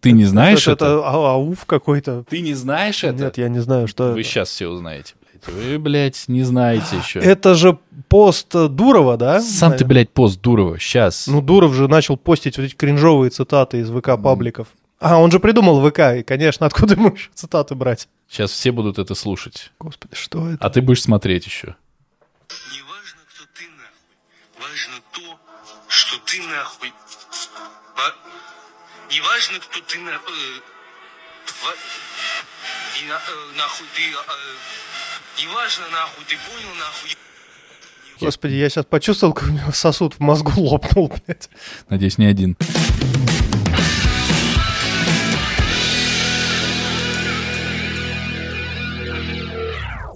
Ты не знаешь это? это? Это а- ауф какой-то. Ты не знаешь это? Нет, я не знаю, что Вы это. сейчас все узнаете. Вы, блядь, не знаете еще. Это же пост Дурова, да? Сам ты, блядь, пост Дурова. Сейчас. Ну, Дуров же начал постить вот эти кринжовые цитаты из ВК-пабликов. А, он же придумал ВК, и, конечно, откуда ему еще цитаты брать? Сейчас все будут это слушать. Господи, что это? А ты будешь смотреть еще. Не важно, кто ты нахуй. Важно то, что ты нахуй. Ва- Не важно, кто ты на... э, ва- и на- э, нахуй ты... э, Не важно, нахуй, ты понял, нахуй. Господи, я сейчас почувствовал, как у него сосуд в мозгу лопнул, блядь. Надеюсь, не один.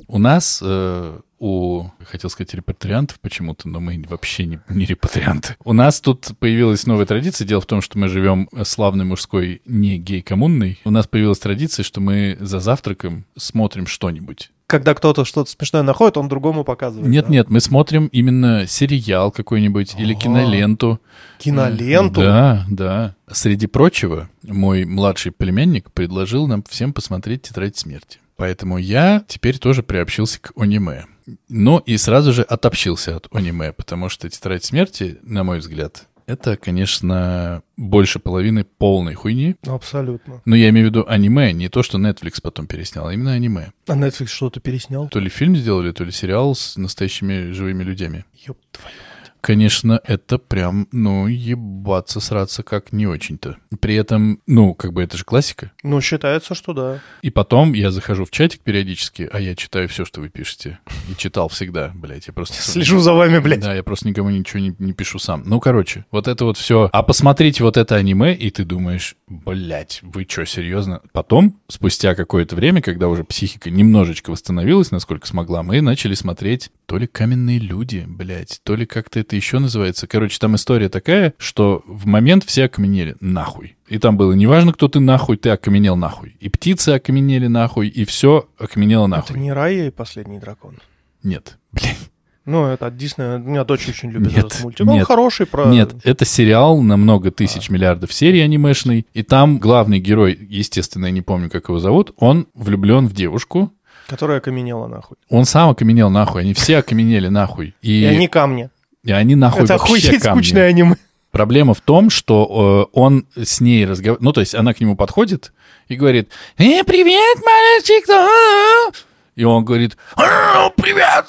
У нас, э, у, хотел сказать, репатриантов почему-то, но мы вообще не, не репатрианты. У нас тут появилась новая традиция. Дело в том, что мы живем славной мужской не гей-коммунной. У нас появилась традиция, что мы за завтраком смотрим что-нибудь. Когда кто-то что-то смешное находит, он другому показывает. Нет, да? нет, мы смотрим именно сериал какой-нибудь или А. киноленту. Киноленту. Да, да. Среди прочего, мой младший племянник предложил нам всем посмотреть «Тетрадь смерти». Поэтому я теперь тоже приобщился к аниме. Но и сразу же отобщился от аниме, потому что «Тетрадь смерти», на мой взгляд, это, конечно, больше половины полной хуйни. Абсолютно. Но я имею в виду аниме, не то, что Netflix потом переснял, а именно аниме. А Netflix что-то переснял? То ли фильм сделали, то ли сериал с настоящими живыми людьми. Ёб твою. Конечно, это прям, ну, ебаться, сраться как не очень-то. При этом, ну, как бы это же классика. Ну, считается, что да. И потом я захожу в чатик периодически, а я читаю все, что вы пишете. И читал всегда, блядь. Я просто... <laughs> Слежу за вами, блядь. Да, я просто никому ничего не, не пишу сам. Ну, короче, вот это вот все. А посмотрите вот это аниме, и ты думаешь, блядь, вы что, серьезно? Потом, спустя какое-то время, когда уже психика немножечко восстановилась, насколько смогла, мы начали смотреть то ли каменные люди, блядь, то ли как-то это еще называется. Короче, там история такая, что в момент все окаменели нахуй. И там было, неважно, кто ты нахуй, ты окаменел нахуй. И птицы окаменели нахуй, и все окаменело Это нахуй. не Рая и последний дракон. Нет, <laughs> блядь. Ну, это от Диснея. У меня дочь очень любит Нет, этот мультик. Он нет. хороший про... Нет, это сериал на много тысяч А. миллиардов серий анимешный, и там главный герой, естественно, я не помню, как его зовут, он влюблен в девушку, Которая окаменела нахуй. он сам окаменел нахуй, они все окаменели нахуй. И, И они камни. И они нахуй это вообще охуеть камни. скучное аниме. Проблема в том, что э, он с ней разговаривает, ну, то есть она к нему подходит и говорит, «Э, привет, мальчик!» а?» И он говорит, «А, привет,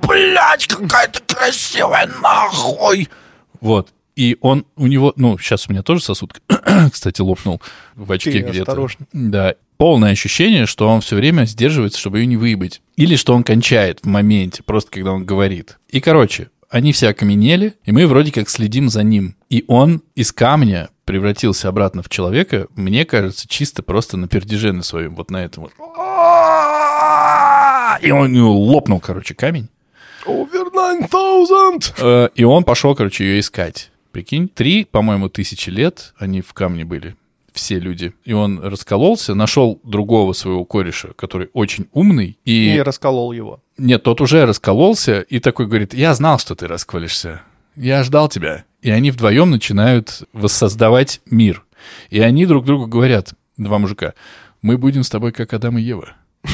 блядь, какая ты красивая, нахуй! Вот. И он, у него, ну, сейчас у меня тоже сосуд, <coughs> кстати, лопнул в очке где-то. осторожно. Да. полное ощущение, что он все время сдерживается, чтобы ее не выебать. Или что он кончает в моменте, просто когда он говорит. И, короче, они все окаменели, и мы вроде как следим за ним. И он из камня превратился обратно в человека, мне кажется, чисто просто на пердеже на своем, вот на этом вот. И он лопнул, короче, камень. Over 9000! Э, И он пошел, короче, ее искать. Прикинь, три, по-моему, тысячи лет они в камне были, все люди. И он раскололся, нашел другого своего кореша, который очень умный. И И, расколол его. Нет, тот уже раскололся и такой говорит, я знал, что ты расколешься. Я ждал тебя. И они вдвоем начинают воссоздавать мир. И они друг другу говорят, два мужика, мы будем с тобой как Адам и Ева. <laughs>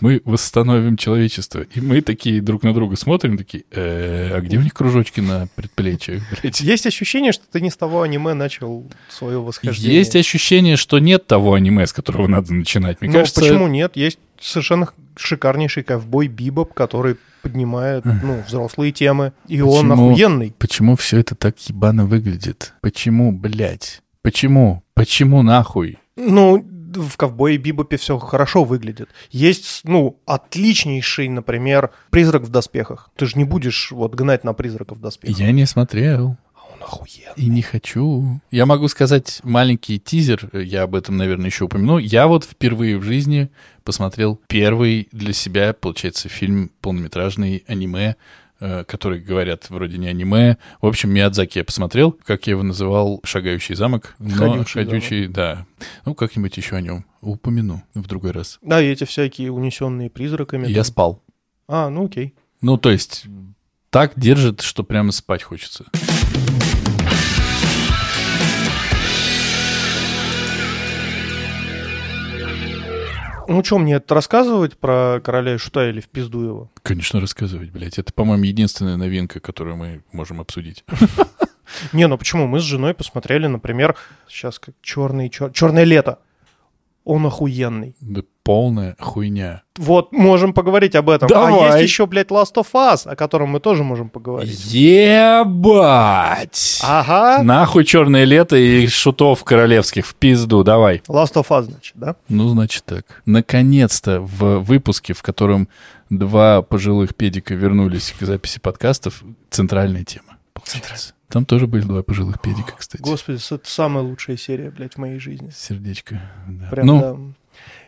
Мы восстановим человечество. И мы такие друг на друга смотрим, такие, «Э, а где у них кружочки на предплечьях? <laughs> блядь?» Есть ощущение, что ты не с того аниме начал свое восхождение. Есть ощущение, что нет того аниме, с которого надо начинать. Мне Ну, кажется, почему нет? Есть совершенно шикарнейший ковбой Бибоп, который поднимает, ну, взрослые темы. И он Почему? охуенный. Почему все это так ебано выглядит? Почему, блядь? Почему? Почему нахуй? Ну, в ковбое Бибопе все хорошо выглядит. Есть, ну, отличнейший, например, призрак в доспехах. Ты же не будешь вот гнать на призрака в доспехах. Я не смотрел. Он охуенный. И не хочу. Я могу сказать маленький тизер, я об этом, наверное, еще упомяну. Я вот впервые в жизни посмотрел первый для себя, получается, фильм полнометражный аниме, э, который говорят вроде не аниме. В общем, Миядзаки я посмотрел, как я его называл, «Шагающий замок». Но Ходючий «Ходючий», да. Ну, как-нибудь еще о нем упомяну в другой раз. Да, и эти всякие унесенные призраками. Я там. спал. А, ну окей. Ну, то есть, так держит, что прямо спать хочется. Ну что, мне это рассказывать про короля и шута или в пизду его? Конечно, рассказывать, блядь. Это, по-моему, единственная новинка, которую мы можем обсудить. <laughs> Не, ну почему? Мы с женой посмотрели, например, сейчас как черный, черное лето. Он охуенный. Да полная хуйня. Вот, можем поговорить об этом. А Давай. есть еще, блядь, Last of Us, о котором мы тоже можем поговорить. Ебать! Ага. Нахуй черное лето и шутов королевских в пизду, давай. Last of Us, значит, да? Ну, значит так. Наконец-то в выпуске, в котором два пожилых педика вернулись к записи подкастов, центральная тема. получается. Там тоже были два пожилых педика, кстати. Господи, это самая лучшая серия, блядь, в моей жизни. Сердечко. да. Прям, ну, да.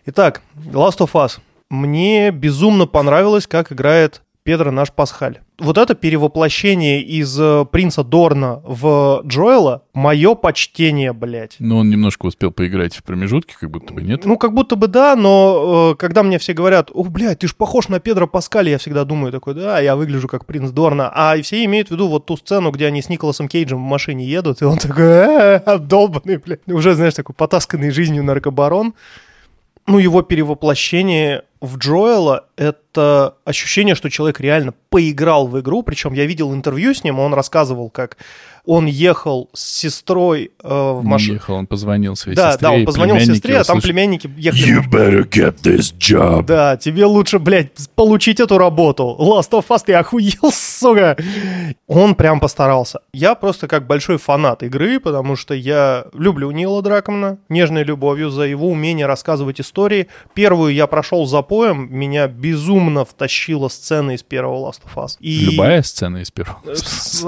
Итак, Last of Us. Мне безумно понравилось, как играет Педро наш Пасхаль. Вот это перевоплощение из э, принца Дорна в Джоэла, мое почтение, блядь. ну, он немножко успел поиграть в промежутке, как будто бы нет. Ну, как будто бы да, но э, когда мне все говорят, о, блядь, ты ж похож на Педро Паскаля, я всегда думаю такой, да, я выгляжу как принц Дорна. А все имеют в виду вот ту сцену, где они с Николасом Кейджем в машине едут, и он такой, э, обдолбанный, блядь. Уже, знаешь, такой потасканный жизнью наркобарон. Ну, его перевоплощение в Джоэла — это ощущение, что человек реально поиграл в игру. Причем я видел интервью с ним, он рассказывал, как он ехал с сестрой э, в Не машине. ехал, он позвонил своей Да, сестре. да, он и позвонил сестре, а там услышали. племянники ехали. better get this job. Да, тебе лучше, блядь, получить эту работу. Last of Us, ты охуел, <laughs> сука. Он прям постарался. Я просто как большой фанат игры, потому что я люблю Нила Дракмана, нежной любовью за его умение рассказывать истории. Первую я прошел запоем, меня безумно втащила сцена из первого Last of Us. И Любая сцена из первого.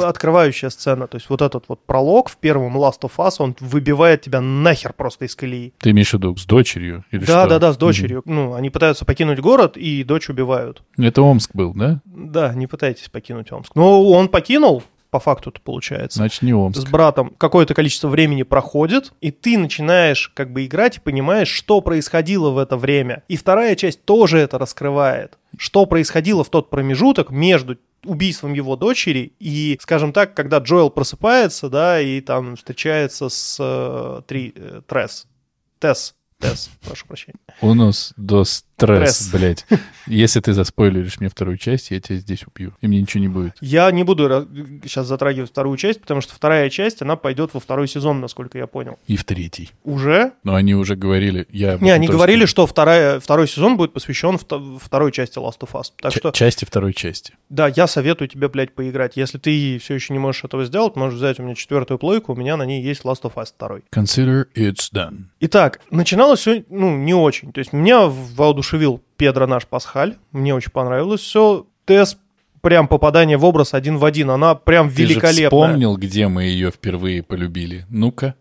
открывающая сцена, то есть вот этот вот пролог в первом Last of Us, он выбивает тебя нахер просто из колеи. Ты имеешь в виду с дочерью? Или Да, что? да, да, с дочерью. Ну, они пытаются покинуть город, и дочь убивают. Это Омск был, да? Да, не пытайтесь покинуть Омск. Но он покинул, по факту-то получается. Значит, не С Омск. братом какое-то количество времени проходит, и ты начинаешь как бы играть и понимаешь, что происходило в это время. И вторая часть тоже это раскрывает. Что происходило в тот промежуток между убийством его дочери и, скажем так, когда Джоэл просыпается, да, и там встречается с э, три, э, Тресс. Тесс. Тесс, прошу прощения. Унос, дос, Тресс, Тресс. блядь. Если ты заспойлеришь мне вторую часть, я тебя здесь убью. И мне ничего не будет. Я не буду сейчас затрагивать вторую часть, потому что вторая часть, она пойдет во второй сезон, насколько я понял. И в третий. Уже? Но они уже говорили... Я Не, они говорили, что вторая, второй сезон будет посвящен вто- второй части Last of Us. Так Ч- что, Части второй части. да, я советую тебе, блядь, поиграть. Если ты все еще не можешь этого сделать, можешь взять у меня четвертую плойку, у меня на ней есть Last of Us 2. Consider it's done. Итак, начиналось все, ну, не очень. То есть меня воодушевил Педро наш Пасхаль, мне очень понравилось все. Тесс прям попадание в образ один в один, она прям Ты же великолепная. вспомнил, где мы ее впервые полюбили. Ну-ка.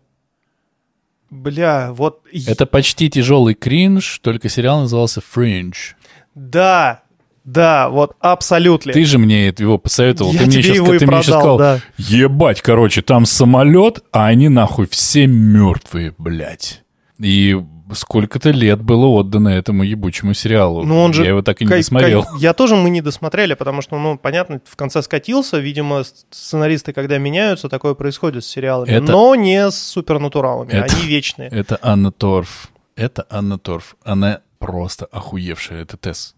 Бля, вот... Это почти тяжелый кринж, только сериал назывался Fringe. Да, да, вот абсолютно. Ты же мне его посоветовал. Я ты мне сейчас, его и ты мне продал, сказал, да. ебать, короче, там самолет, а они нахуй все мертвые, блядь. И сколько-то лет было отдано этому ебучему сериалу. Ну, он же... Я его так и не досмотрел. Я тоже мы не досмотрели, потому что, ну, понятно, в конце скатился. Видимо, сценаристы, когда меняются, такое происходит с сериалами. Это- Но не с супернатуралами. Это- Они вечные. Это Анна Торф. Это Анна Торф. Она просто охуевшая. Это Тесс.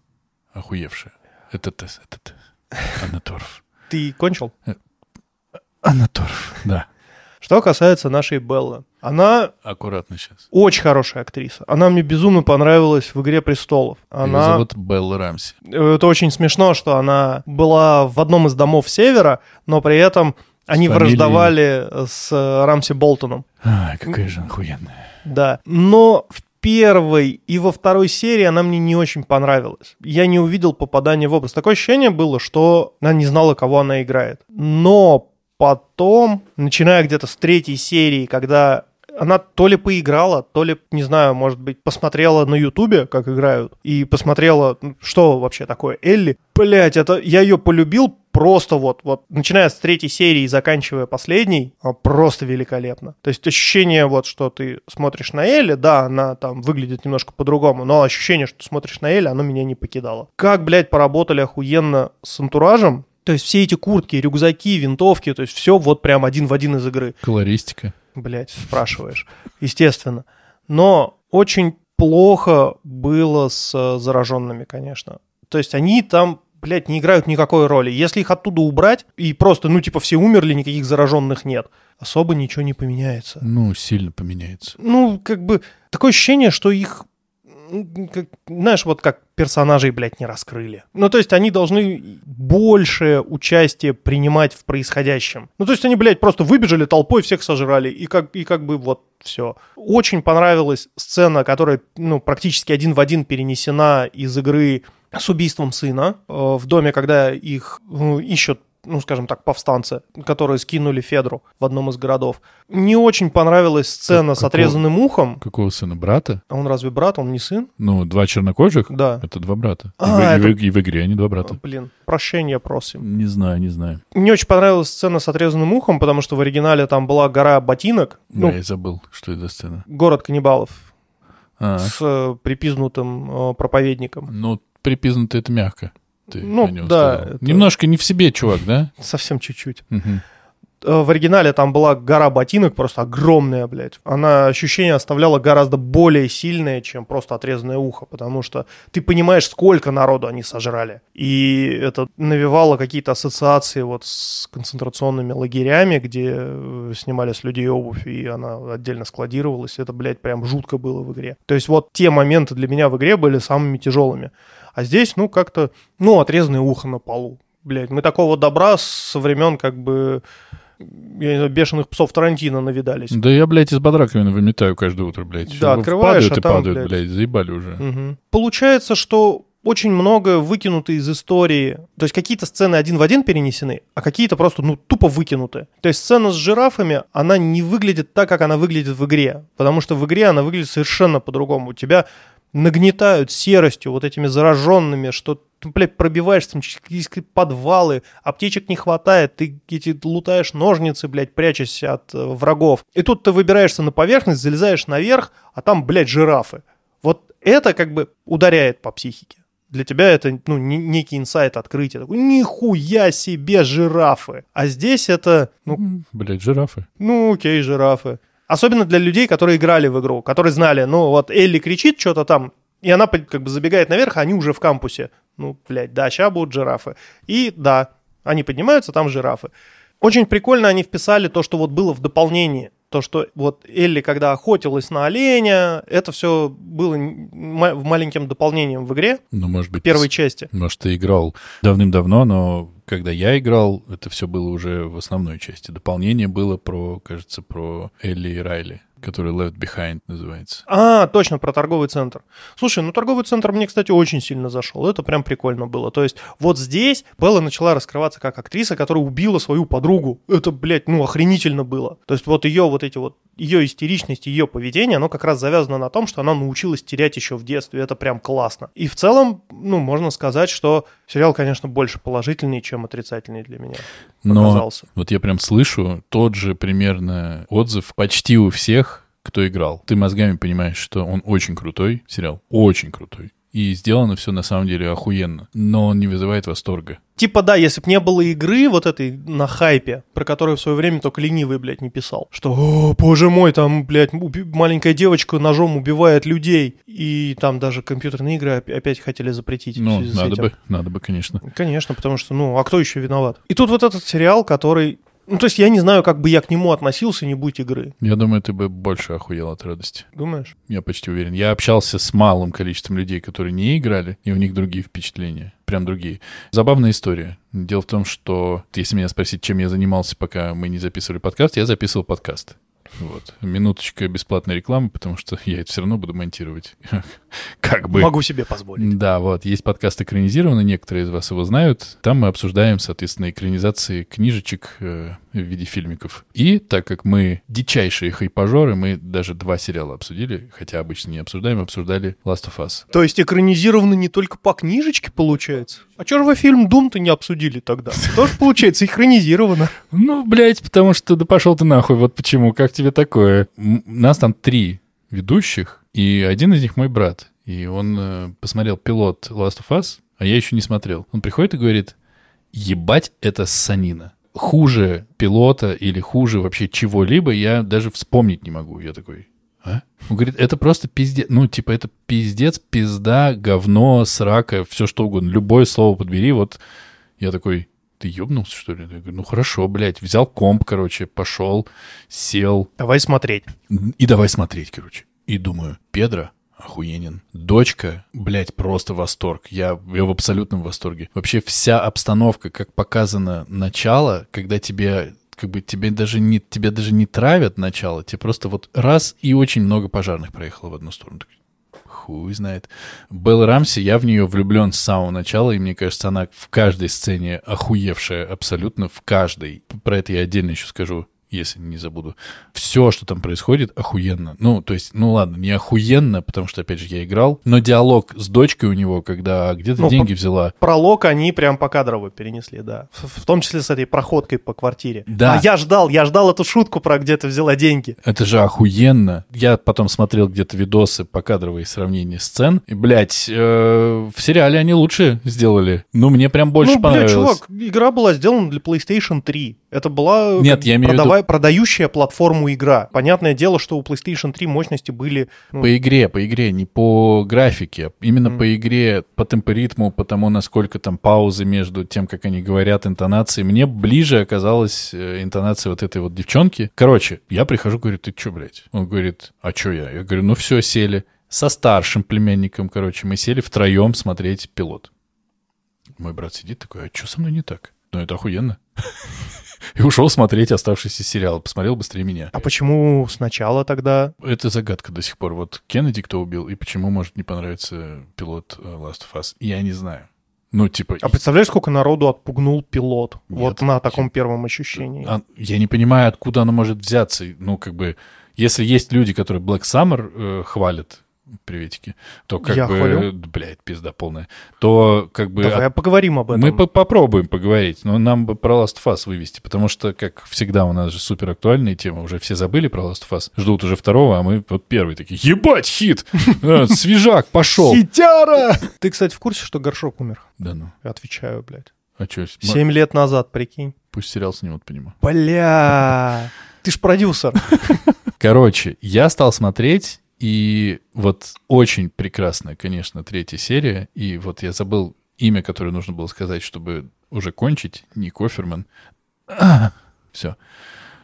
Охуевшая. Это Тесс. Это Тесс. Анна Торф. Ты кончил? Анна Торф. Да. Что касается нашей Беллы. Она Аккуратно сейчас. очень хорошая актриса. Она мне безумно понравилась в «Игре престолов». Ее Она... зовут Белла Рамси. Это очень смешно, что она была в одном из домов Севера, но при этом они фамилией. враждовали с э, Рамси Болтоном. Ай, какая же охуенная. Да. Но в первой и во второй серии она мне не очень понравилась. Я не увидел попадания в образ. Такое ощущение было, что она не знала, кого она играет. Но потом, начиная где-то с третьей серии, когда она то ли поиграла, то ли, не знаю, может быть, посмотрела на Ютубе, как играют, и посмотрела, ну, что вообще такое Элли. Блять, это я ее полюбил просто вот, вот, начиная с третьей серии и заканчивая последней, а, просто великолепно. То есть ощущение вот, что ты смотришь на Элли, да, она там выглядит немножко по-другому, но ощущение, что ты смотришь на Элли, оно меня не покидало. Как, блядь, поработали охуенно с антуражем, то есть все эти куртки, рюкзаки, винтовки, то есть все вот прям один в один из игры. Колористика. Блять, спрашиваешь. Естественно. Но очень плохо было с э, зараженными, конечно. То есть они там, блядь, не играют никакой роли. Если их оттуда убрать, и просто, ну, типа, все умерли, никаких зараженных нет, особо ничего не поменяется. Ну, сильно поменяется. Ну, как бы, такое ощущение, что их, как- знаешь, вот как персонажей, блядь, не раскрыли. Ну, то есть они должны больше участие принимать в происходящем. Ну, то есть они, блядь, просто выбежали толпой, всех сожрали, и как, и как бы вот все. Очень понравилась сцена, которая, ну, практически один в один перенесена из игры с убийством сына э, в доме, когда их ну, ищут ну, скажем так, повстанцы, которые скинули Федру в одном из городов. Не очень понравилась сцена с Какого? отрезанным ухом. Какого сына? Брата? А он разве брат, он не сын? Ну, два чернокожих? Да. Это два брата. А, и, в, и это- в- и в игре они два брата. Блин, прощения просим. Не знаю, не знаю. Не очень понравилась сцена с отрезанным ухом, потому что в оригинале там была гора ботинок, Да, ну, я забыл, что это сцена. город каннибалов А, с э, припизнутым э, проповедником. ну, припизнуто это мягко. Ты Ну, о нем да, сказал. это- Немножко не в себе, чувак, да? Совсем чуть-чуть. Э, В оригинале там была гора ботинок, просто огромная, блядь. Она ощущение оставляла гораздо более сильное, чем просто отрезанное ухо, потому что ты понимаешь, сколько народу они сожрали. И это навевало какие-то ассоциации вот с концентрационными лагерями, где э, снимали с людей обувь, и она отдельно складировалась. Это, блядь, прям жутко было в игре. То есть вот те моменты для меня в игре были самыми тяжелыми. А здесь, ну, как-то, ну, отрезанное ухо на полу. Блядь, мы такого добра со времен, как бы, я не знаю, бешеных псов Тарантино навидались. Да я, блядь, из бодраковины выметаю каждое утро, блядь. Да, открываешь, Падают а и там, падают, блядь. блядь, заебали уже. Мгм. Получается, что очень многое выкинуто из истории. То есть какие-то сцены один в один перенесены, а какие-то просто, ну, тупо выкинуты. То есть сцена с жирафами, она не выглядит так, как она выглядит в игре. Потому что в игре она выглядит совершенно по-другому. Тебя нагнетают серостью, вот этими зараженными, что ты, блядь, пробиваешься там через подвалы, аптечек не хватает, ты эти лутаешь ножницы, блядь, прячешься от э, врагов. И тут ты выбираешься на поверхность, залезаешь наверх, а там, блядь, жирафы. Вот это как бы ударяет по психике. Для тебя это ну, не- некий инсайт, открытие. Такой, нихуя себе жирафы. А здесь это, ну, М, Блядь, жирафы. ну окей, жирафы. Особенно для людей, которые играли в игру, которые знали, ну вот Элли кричит что-то там, И она как бы забегает наверх, а они уже в кампусе. Ну, блядь, да, сейчас будут жирафы. И да, они поднимаются, там жирафы. Очень прикольно они вписали то, что вот было в дополнении. То, что вот Элли, когда охотилась на оленя, это все было маленьким дополнением в игре, Ну, может быть, в первой части. Может, ты играл давным-давно, но когда я играл, это все было уже в основной части. Дополнение было про, кажется, про Элли и Райли, который Left Behind называется. А, точно, про торговый центр. Слушай, ну торговый центр мне, кстати, очень сильно зашел. Это прям прикольно было. То есть вот здесь Белла начала раскрываться как актриса, которая убила свою подругу. Это, блядь, ну охренительно было. То есть вот ее вот эти вот, ее истеричность, ее поведение, оно как раз завязано на том, что она научилась терять еще в детстве. Это прям классно. И в целом, ну, можно сказать, что сериал, конечно, больше положительный, чем отрицательный для меня Но вот я прям слышу тот же примерно отзыв почти у всех, кто играл. Ты мозгами понимаешь, что он очень крутой сериал, очень крутой. И сделано все на самом деле охуенно. Но он не вызывает восторга. Типа, да, если бы не было игры вот этой на хайпе, про которую в свое время только ленивый, блядь, не писал, что, о, боже мой, там, блядь, маленькая девочка ножом убивает людей, и там даже компьютерные игры оп- опять хотели запретить. Ну, надо бы, надо бы, конечно. Конечно, потому что, ну, а кто еще виноват? И тут вот этот сериал, который... Ну, то есть я не знаю, как бы я к нему относился, не будь игры. Я думаю, ты бы больше охуел от радости. Думаешь? Я почти уверен. Я общался с малым количеством людей, которые не играли, и у них другие впечатления. Прям другие. Забавная история. Дело в том, что если меня спросить, чем я занимался, пока мы не записывали подкаст, я записывал подкаст. Вот. Минуточка бесплатной рекламы, потому что <laughs> я это все равно буду монтировать. <laughs> Как бы. Могу себе позволить. Да, вот, есть подкаст экранизированный, некоторые из вас его знают. Там мы обсуждаем, соответственно, экранизации книжечек э, в виде фильмиков. И так как мы дичайшие хайпажоры, мы даже два сериала обсудили, хотя обычно не обсуждаем, обсуждали Last of Us. То есть экранизировано не только по книжечке, получается? А чё же вы фильм «Дум»-то не обсудили тогда? <laughs> Тоже, получается, экранизировано. Ну, блядь, потому что да пошел ты нахуй, вот почему, как тебе такое? Нас там три ведущих, и один из них мой брат. И он э, посмотрел пилот Last of Us, а я еще не смотрел. Он приходит и говорит, ебать, это ссанина. Хуже пилота или хуже вообще чего-либо я даже вспомнить не могу. Я такой, а? Он говорит, это просто пиздец. Ну, типа, это пиздец, пизда, говно, срака, все что угодно. Любое слово подбери. Вот я такой, ты ебнулся, что ли? Я говорю, ну хорошо, блядь. Взял комп, короче, пошел, сел. Давай смотреть. И давай смотреть, короче. И думаю, Педро охуенен. Дочка, блядь, просто восторг. Я, я в абсолютном восторге. Вообще вся обстановка, как показано начало, когда тебе как бы тебе даже не, тебя даже не травят начало, тебе просто вот раз и очень много пожарных проехало в одну сторону. Хуй знает. Белла Рамси, я в нее влюблен с самого начала, и мне кажется, она в каждой сцене охуевшая абсолютно, в каждой. Про это я отдельно еще скажу, если не забуду. Все, что там происходит, охуенно. Ну, то есть, ну ладно, не охуенно, потому что, опять же, я играл, но диалог с дочкой у него, когда где ты Ну, деньги взяла, Пролог они прям покадрово перенесли, да. В, в том числе с этой проходкой по квартире. Да. А я ждал, я ждал эту шутку про где ты взяла деньги. Это же охуенно. Я потом смотрел где-то видосы покадровые сравнения сцен. И, блядь, э, в сериале они лучше сделали. Ну, мне прям больше ну, понравилось. чувак, игра была сделана для PlayStation 3. Это была Нет, как я имею в виду- продающая платформу игра. Понятное дело, что у PlayStation 3 мощности были... ну, По игре, по игре, не по графике. Именно Мгм. по игре, по темпоритму, по тому, насколько там паузы между тем, как они говорят, интонации. Мне ближе оказалась э, интонация вот этой вот девчонки. Короче, я прихожу, говорю, ты чё, блядь? Он говорит, а чё я? Я говорю, ну все, сели. Со старшим племянником, короче, мы сели втроем смотреть пилот. Мой брат сидит такой, а что со мной не так? Ну это охуенно. И ушел смотреть оставшийся сериал. Посмотрел быстрее меня. А почему сначала тогда? Это загадка до сих пор. Вот Кеннеди кто убил, и почему может не понравиться пилот э, Last of Us, я не знаю. Ну, типа... А представляешь, сколько народу отпугнул пилот? Нет. Вот на таком первом ощущении. а, я не понимаю, откуда оно может взяться. Ну, как бы, если есть люди, которые Black Summer э, хвалят, приветики, то как Я бы... хвалю. Блядь, пизда полная. То как бы... Давай поговорим об этом. Мы по- попробуем поговорить, но нам бы про Last of Us вывести, потому что, как всегда, у нас же супер актуальная тема. Уже все забыли про Last of Us, ждут уже второго, а мы вот первый такие, ебать, хит! <laughs> Э, Свежак, пошел! Хитяра! Ты, кстати, в курсе, что Горшок умер? Да ну, Отвечаю, блядь. а что, Семь лет назад, прикинь. пусть сериал снимут по нему. Бля, ты ж продюсер. <laughs> Короче, я стал смотреть, И вот очень прекрасная, конечно, третья серия. И вот я забыл имя, которое нужно было сказать, чтобы уже кончить. Не Коферман. <clears throat> Все.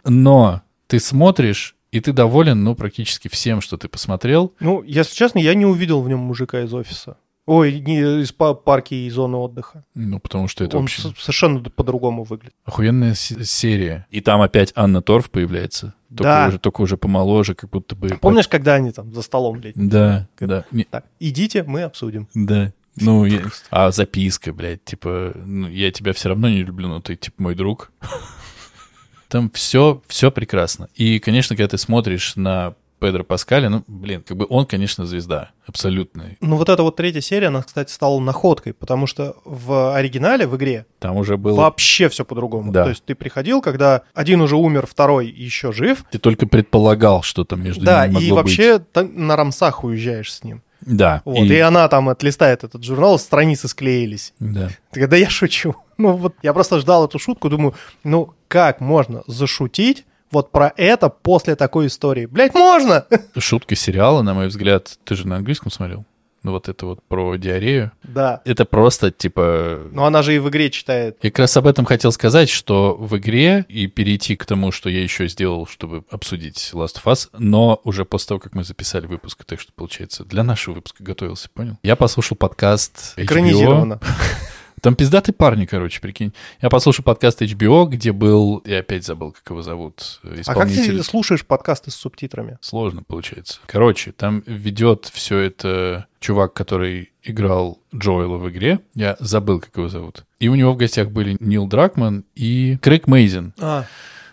Но ты смотришь, и ты доволен, ну, практически всем, что ты посмотрел. Ну, если честно, я не увидел в нем мужика из офиса. Ой, не из па- парки и зоны отдыха. Ну, потому что это Он вообще совершенно по-другому выглядит. охуенная серия. И там опять Анна Торф появляется. Только, Да. уже, только уже помоложе, как будто бы... Помнишь, когда они там за столом блядь? Да, да. Так, идите, мы обсудим. Да. Ну, <laughs> я- а записка, блядь, типа, ну, я тебя все равно не люблю, но ты, типа, мой друг. <laughs> Там все, все прекрасно. И, конечно, когда ты смотришь на Педро Паскаля, ну, блин, как бы он, конечно, звезда, абсолютный. Ну, вот эта вот третья серия, она, кстати, стала находкой, потому что в оригинале, в игре, Там уже был... вообще все по-другому. Да. То есть ты приходил, когда один уже умер, второй еще жив. Ты только предполагал, что там между да, ними и могло вообще та- на рамсах уезжаешь с ним. быть. Да. Вот, и... она там отлистает этот журнал, страницы склеились. Да. Тогда я шучу. <laughs> Ну вот я просто ждал эту шутку, думаю, ну как можно зашутить вот про это после такой истории? Блять, можно! <laughs> Шутка сериала, на мой взгляд, ты же на английском смотрел? Ну, вот это вот про диарею. Да. Это просто, типа, Но она же и в игре читает. Я как раз об этом хотел сказать, что в игре и перейти к тому, что я еще сделал, чтобы обсудить Last of Us, но уже после того, как мы записали выпуск, так что, получается, для нашего выпуска готовился, понял? Я послушал подкаст HBO. Экранизировано. <laughs> Там пиздатые парни, короче, прикинь. Я послушал подкаст HBO, где был... Я опять забыл, как его зовут. э, А как Исполнитель. ты слушаешь подкасты с субтитрами? Сложно получается. Короче, там ведет все это чувак, который играл Джоэла в игре. Я забыл, как его зовут. И у него в гостях были Нил Дракман и Крейг Мейзен. А,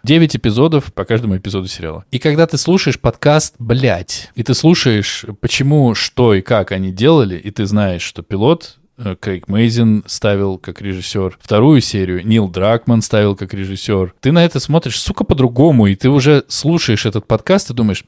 9 эпизодов по каждому эпизоду сериала. И когда ты слушаешь подкаст, блядь, и ты слушаешь, почему, что и как они делали, и ты знаешь, что пилот Крейг Мейзен ставил как режиссер, вторую серию Нил Дракман ставил как режиссер. Ты на это смотришь, сука, по-другому, и ты уже слушаешь этот подкаст и думаешь,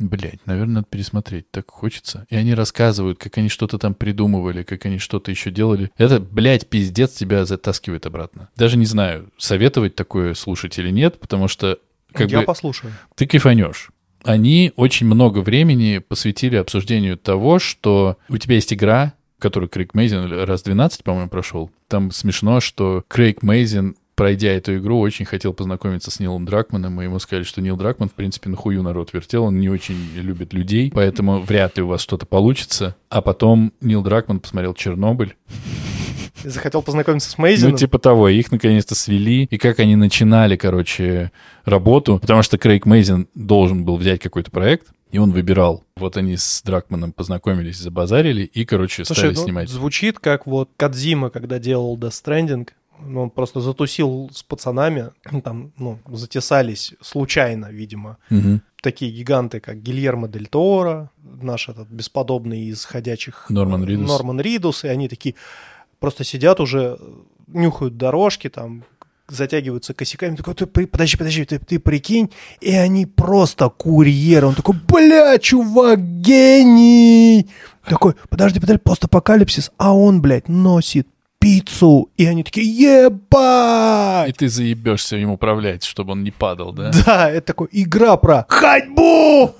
Блять, наверное, надо пересмотреть. Так хочется. И они рассказывают, как они что-то там придумывали, как они что-то еще делали. Это, блядь, пиздец тебя затаскивает обратно. Даже не знаю, советовать такое слушать или нет, потому что как я бы послушаю. ты кайфанешь. Они очень много времени посвятили обсуждению того, что у тебя есть игра, которую Крейг Мейзен раз 12, по-моему, прошел. Там смешно, что Крейг Мейзен пройдя эту игру, очень хотел познакомиться с Нилом Дракманом, и ему сказали, что Нил Дракман, в принципе, нахую народ вертел, он не очень любит людей, поэтому вряд ли у вас что-то получится. А потом Нил Дракман посмотрел «Чернобыль», <laughs> И захотел познакомиться с Мейзином. ну, типа того, их наконец-то свели, и как они начинали, короче, работу, потому что Крейг Мейзен должен был взять какой-то проект, и он выбирал. Вот они с Дракманом познакомились, забазарили, и, короче, Слушай, стали ну, снимать. звучит как вот Кадзима, когда делал Death Stranding. Ну, он просто затусил с пацанами, ну, там, ну, затесались случайно, видимо, Мгм. такие гиганты, как Гильермо Дель Торо, наш этот бесподобный из ходячих... Норман Ридус. Норман Ридус, и они такие просто сидят уже, нюхают дорожки, там, затягиваются косяками, такой, ты, подожди, подожди, ты, ты прикинь, и они просто курьеры, он такой, бля, чувак, гений, такой, подожди, подожди, постапокалипсис, а он, блядь, носит пиццу, и они такие, И ебать! ты заебешься им управлять, чтобы он не падал, да? Да, это такой игра про ходьбу!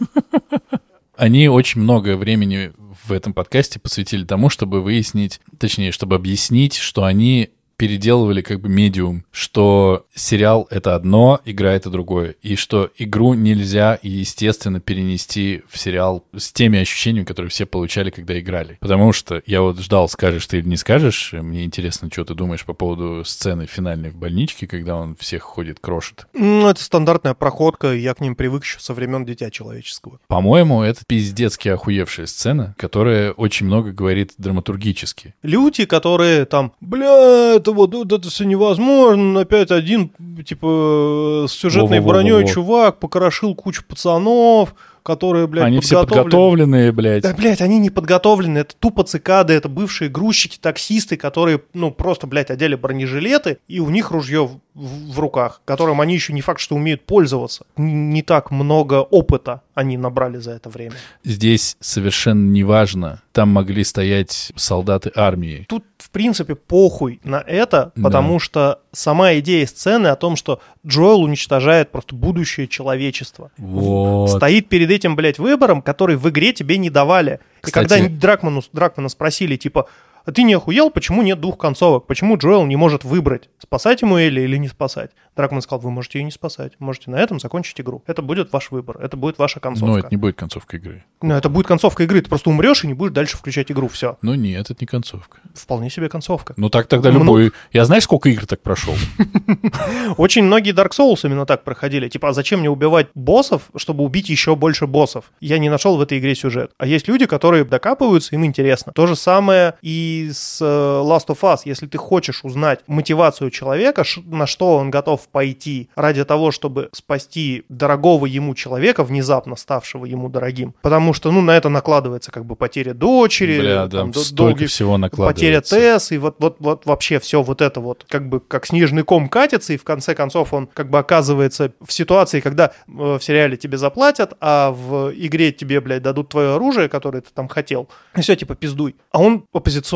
Они очень много времени в этом подкасте посвятили тому, чтобы выяснить, точнее, чтобы объяснить, что они переделывали как бы медиум, что сериал — это одно, игра — это другое, и что игру нельзя, естественно, перенести в сериал с теми ощущениями, которые все получали, когда играли. Потому что я вот ждал, скажешь ты или не скажешь, мне интересно, что ты думаешь по поводу сцены финальной в больничке, когда он всех ходит, крошит. Ну, это стандартная проходка, я к ним привык еще со времен Дитя Человеческого. По-моему, это пиздецки охуевшая сцена, которая очень много говорит драматургически. Люди, которые там, бля, это вот, вот это все невозможно, опять один, типа, с сюжетной броней чувак покрошил кучу пацанов, которые, блядь, Они все подготовлены. подготовленные, блядь. Да, блядь, они не подготовлены, это тупо цикады, это бывшие грузчики, таксисты, которые, ну, просто, блядь, одели бронежилеты, и у них ружье в- руках, которым они еще не факт, что умеют пользоваться. Не так много опыта они набрали за это время. Здесь совершенно неважно. Там могли стоять солдаты армии. Тут, в принципе, похуй на это, Да. потому что сама идея сцены о том, что Джоэл уничтожает просто будущее человечества. Вот. Стоит перед этим, блядь, выбором, который в игре тебе не давали. Кстати- И когда Дракману, Дракмана спросили, типа, а ты не охуел, почему нет двух концовок? Почему Джоэл не может выбрать, спасать ему Элли или не спасать? Дракман сказал, вы можете ее не спасать, можете на этом закончить игру. Это будет ваш выбор, это будет ваша концовка. Но это не будет концовка игры. Ну, это будет концовка игры, ты просто умрешь и не будешь дальше включать игру, все. Ну нет, это не концовка. Вполне себе концовка. Ну так тогда любой... Я знаешь, сколько игр так прошел? <laughs> Очень многие Dark Souls именно так проходили. Типа, а зачем мне убивать боссов, чтобы убить еще больше боссов? Я не нашел в этой игре сюжет. А есть люди, которые докапываются, им интересно. То же самое и с э, Last of Us. Если ты хочешь узнать мотивацию человека, на что он готов пойти ради того, чтобы спасти дорогого ему человека, внезапно ставшего ему дорогим. Потому что, ну, на это накладывается как бы потеря дочери, Бля, там, там столько долгий всего потеря. ТС, и вот, вот, вот вообще все вот это вот, как бы как снежный ком катится, и в конце концов он как бы оказывается в ситуации, когда э, в сериале тебе заплатят, а в игре тебе, блядь, дадут твое оружие, которое ты там хотел, и все, типа, пиздуй. А он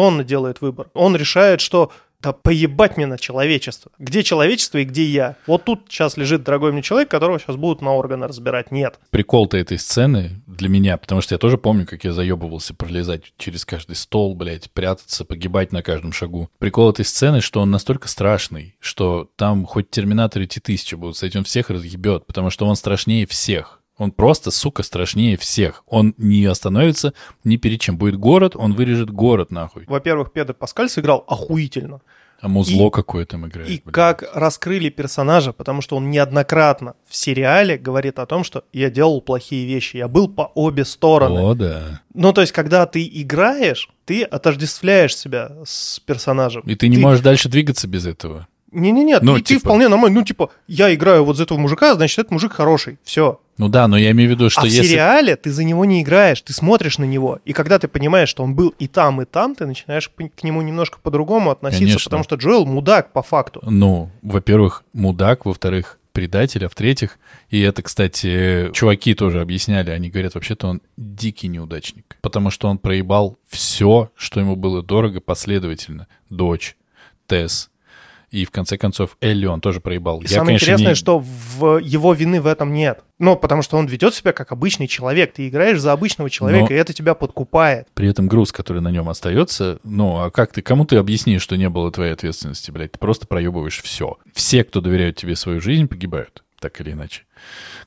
оппозиционно делает выбор. Он решает, что да поебать мне на человечество. Где человечество и где я? Вот тут сейчас лежит дорогой мне человек, которого сейчас будут на органы разбирать. Нет. Прикол-то этой сцены для меня, потому что я тоже помню, как я заебывался пролезать через каждый стол, блядь, прятаться, погибать на каждом шагу. Прикол этой сцены, что он настолько страшный, что там хоть Терминаторы Т-1000 будут, с этим всех разъебет, потому что он страшнее всех. Он просто, сука, страшнее всех. Он не остановится ни перед чем. Будет город, он вырежет город, нахуй. Во-первых, Педро Паскаль сыграл охуительно. А музло И- какое там играет. И блядь. как раскрыли персонажа, потому что он неоднократно в сериале говорит о том, что я делал плохие вещи, я был по обе стороны. О, да. Ну, то есть, когда ты играешь, ты отождествляешь себя с персонажем. И ты не можешь дальше двигаться без этого. Не-не-не, Ну, ты, ты типа- вполне нормально. Ну, типа, я играю вот за этого мужика, значит, этот мужик хороший. Все. Ну да, но я имею в виду, что а в если... сериале ты за него не играешь, ты смотришь на него. И когда ты понимаешь, что он был и там, и там, ты начинаешь к к нему немножко по-другому относиться, Конечно. потому что Джоэл мудак по факту. Ну, во-первых, мудак, во-вторых, предатель, а в-третьих, и это, кстати, чуваки тоже объясняли, они говорят, вообще-то он дикий неудачник, потому что он проебал все, что ему было дорого последовательно. Дочь, Тесс, и в конце концов Элли он тоже проебал. И Я, самое конечно, интересное, не- что в его вины в этом нет. Ну, потому что он ведет себя как обычный человек. Ты играешь за обычного человека, Но- и это тебя подкупает. При этом груз, который на нем остается, ну, а как ты, кому ты объяснишь, что не было твоей ответственности, блядь? Ты просто проебываешь все. Все, кто доверяют тебе свою жизнь, погибают, так или иначе.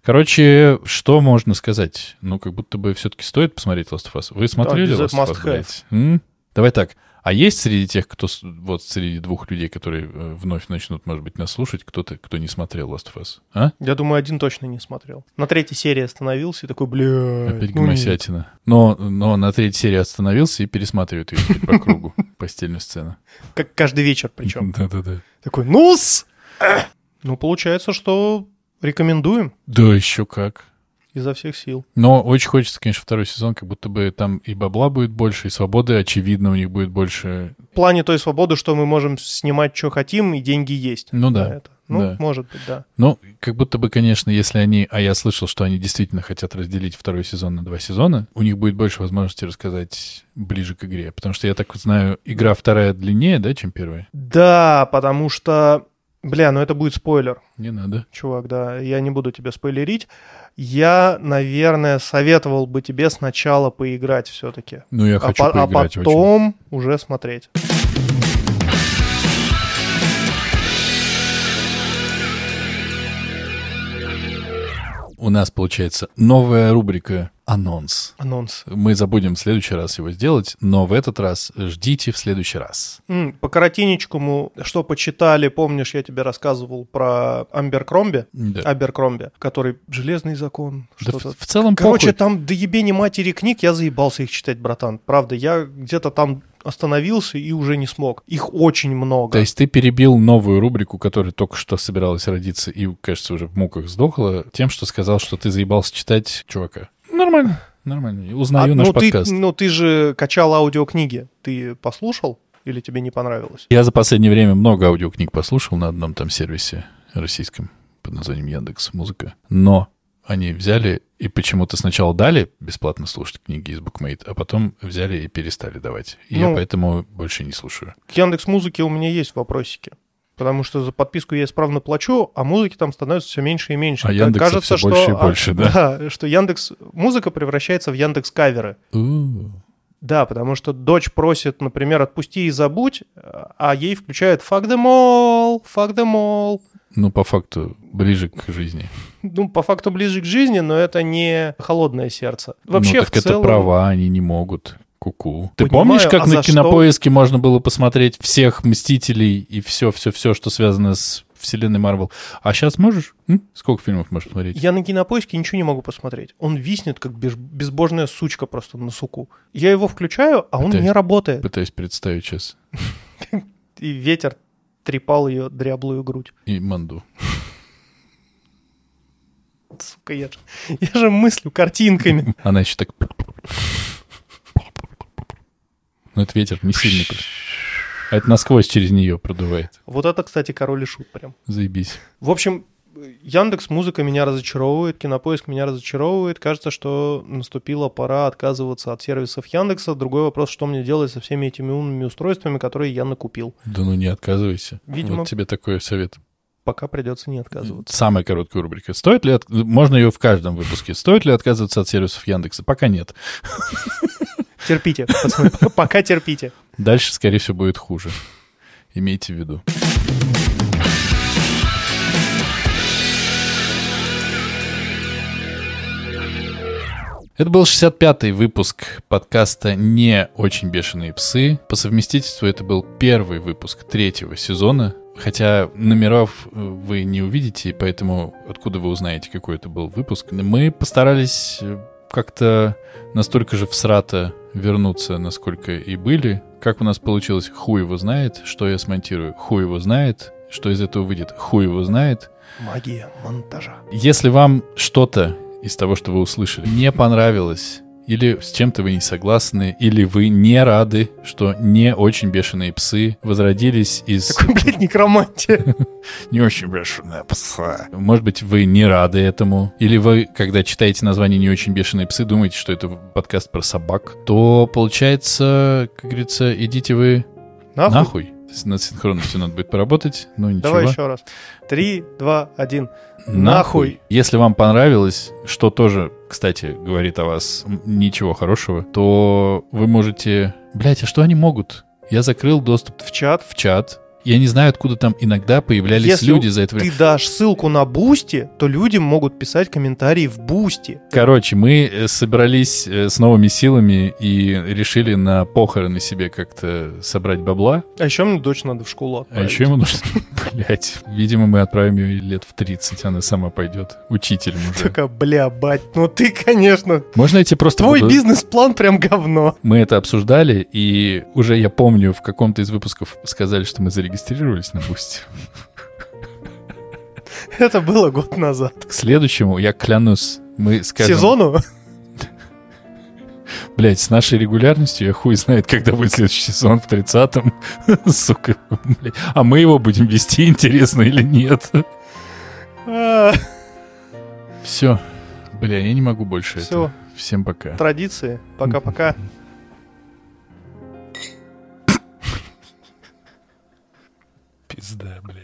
Короче, что можно сказать? Ну, как будто бы все-таки стоит посмотреть Last of Us. Вы смотрели без- Last of Us, блядь? М? Давай так. А есть среди тех, кто, вот среди двух людей, которые э, вновь начнут, может быть, нас слушать, кто-то, кто не смотрел Last of Us? А? Я думаю, один точно не смотрел. На третьей серии остановился и такой, бля... Опять ну нет». гомосятина. Но, но на третьей серии остановился и пересматривает ее по кругу. <laughs> Постельную сцену. Как каждый вечер причем. <laughs> Да-да-да. Такой, ну-с! <clears throat> Ну, получается, что рекомендуем Да, еще как. Изо всех сил. Но очень хочется, конечно, второй сезон, как будто бы там и бабла будет больше, и свободы, очевидно, у них будет больше. В плане той свободы, что мы можем снимать, что хотим, и деньги есть. Ну да, это. Ну, да. может быть, да. Ну, как будто бы, конечно, если они... А я слышал, что они действительно хотят разделить второй сезон на два сезона, у них будет больше возможности рассказать ближе к игре. Потому что, я так вот знаю, игра вторая длиннее, да, чем первая? Да, потому что... Бля, ну это будет спойлер. Не надо. чувак, да, я не буду тебя спойлерить. Я, наверное, советовал бы тебе сначала поиграть все-таки. Ну, я А, хочу а поиграть очень. потом уже смотреть. У нас, получается, новая рубрика «Анонс». Анонс. Мы забудем в следующий раз его сделать, но в этот раз ждите в следующий раз. М, по коротенечкому, что почитали, помнишь, я тебе рассказывал про Амбер Кромби? Да. Абер Кромби, который «Железный закон», Да в, в целом Короче, похуй. там до ебени матери книг я заебался их читать, братан. Правда, я где-то там остановился и уже не смог. Их очень много. То есть ты перебил новую рубрику, которая только что собиралась родиться и, кажется, уже в муках сдохла, тем, что сказал, что ты заебался читать чувака. Нормально, нормально. Узнаю А, наш ну, ты, подкаст. ну, ты же качал аудиокниги. Ты послушал Или тебе не понравилось? Я за последнее время много аудиокниг послушал на одном там сервисе российском под названием Яндекс Музыка. Но они взяли и почему-то сначала дали бесплатно слушать книги из Bookmate, а потом взяли и перестали давать. И я Ну. поэтому больше не слушаю. К Яндекс Музыке у меня есть вопросики. Потому что за подписку я исправно плачу, а музыки там становится все меньше и меньше. А Яндекса Кажется, всё что, больше и а, больше, да? Да, что Яндекс Музыка превращается в Яндекс Каверы. Да, потому что дочь просит, например, отпусти и забудь, а ей включают fuck them all, fuck them all. Ну, по факту, ближе к жизни. Ну, по факту ближе к жизни, но это не холодное сердце. Вообще, ну, так в целом... это права, они не могут. Ку-ку. Ты Понимаю, помнишь, как а на за что? кинопоиске можно было посмотреть всех мстителей и все-все-все, что связано с вселенной Марвел? А сейчас можешь? М? Сколько фильмов можешь смотреть? Я на кинопоиске ничего не могу посмотреть. Он виснет, как безбожная сучка просто на суку. Я его включаю, а он Пытаюсь- не работает. Пытаюсь представить сейчас. <laughs> И ветер трепал ее дряблую грудь. И Манду. Сука, я же, я же мыслю картинками. <laughs> Она еще так... Ну, это ветер не сильный. просто. А это насквозь через нее продувает. Вот это, кстати, король и шут прям. Заебись. В общем, Яндекс Музыка меня разочаровывает, Кинопоиск меня разочаровывает. Кажется, что наступила пора отказываться от сервисов Яндекса. Другой вопрос, что мне делать со всеми этими умными устройствами, которые я накупил. Да ну не отказывайся. Видимо. Вот тебе такой совет. Пока придется не отказываться. Самая короткая рубрика. Стоит ли... от- Можно ее в каждом выпуске. Стоит ли отказываться от сервисов Яндекса? Пока нет. Терпите, пацаны, <laughs> пока терпите. Дальше, скорее всего, будет хуже. Имейте в виду. Это был 65-й выпуск подкаста «Не очень бешеные псы». По совместительству это был первый выпуск третьего сезона. Хотя номеров э, вы не увидите, и поэтому откуда вы узнаете, какой это был выпуск. Мы постарались э, как-то настолько же всрато вернуться, насколько и были. Как у нас получилось, хуй его знает. Что я смонтирую, хуй его знает. Что из этого выйдет, хуй его знает. Магия монтажа. Если вам что-то из того, что вы услышали, не понравилось, или с чем-то вы не согласны, или вы не рады, что не очень бешеные псы возродились из... Такой, блядь, <laughs> некромантия. <laughs> Не очень бешеные псы. Может быть, вы не рады этому. Или вы, когда читаете название «Не очень бешеные псы», думаете, что это подкаст про собак, то, получается, как говорится, идите вы Нахуй. нахуй. Над синхронностью надо будет поработать, но ничего. Давай еще раз. Три, два, один. Нахуй. Если вам понравилось, что тоже, кстати, говорит о вас ничего хорошего, то вы можете... Блять, а что они могут? Я закрыл доступ В чат. в чат. Я не знаю, откуда там иногда появлялись Если люди за это время. Ты дашь ссылку на Boosty, то люди могут писать комментарии в Boosty. Короче, мы э, собрались э, с новыми силами и решили на похороны себе как-то собрать бабла. А еще мне дочь надо в школу А отправить. еще ему нужно... <laughs> Блять, видимо, мы отправим ее лет в 30, она сама пойдет. Учителем уже. Такая, бля, бать, ну ты, конечно, Можно я тебе просто... твой буду- бизнес-план прям говно. Мы это обсуждали, и уже я помню, в каком-то из выпусков сказали, что мы зарегистрировались на Boosty. Это было год назад. К следующему, я клянусь, мы скажем... Сезону? Блять, с нашей регулярностью я хуй знает, когда будет следующий сезон в 30-м. <laughs> Сука, блядь. А мы его будем вести, интересно или нет. А, Все. Бля, я не могу больше этого. Всем пока. Традиции. Пока-пока. Пизда, блядь.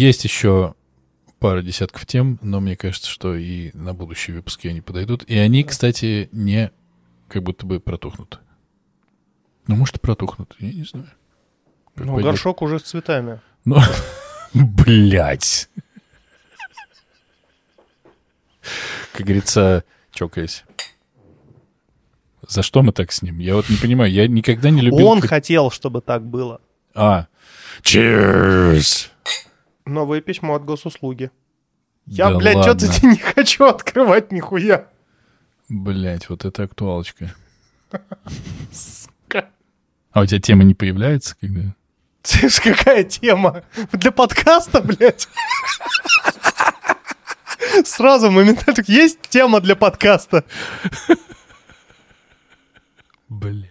Есть еще пара десятков тем, но мне кажется, что и на будущие выпуски они подойдут. И они, кстати, не как будто бы протухнут. Ну, может, и протухнут, я не знаю. Как Ну, пойдет. горшок уже с цветами. Ну, <laughs> блядь. Как говорится, чокаясь. За что мы так с ним? Я вот не понимаю, я никогда не любил... Он хотел, чтобы так было. А, cheers! Новое письмо от госуслуги. Я, Да блядь, что-то не хочу открывать нихуя. Блять, вот это актуалочка. А у тебя тема не появляется, когда... Слышь, какая тема? Для подкаста, блядь? Сразу моментально. Есть тема для подкаста. Блять.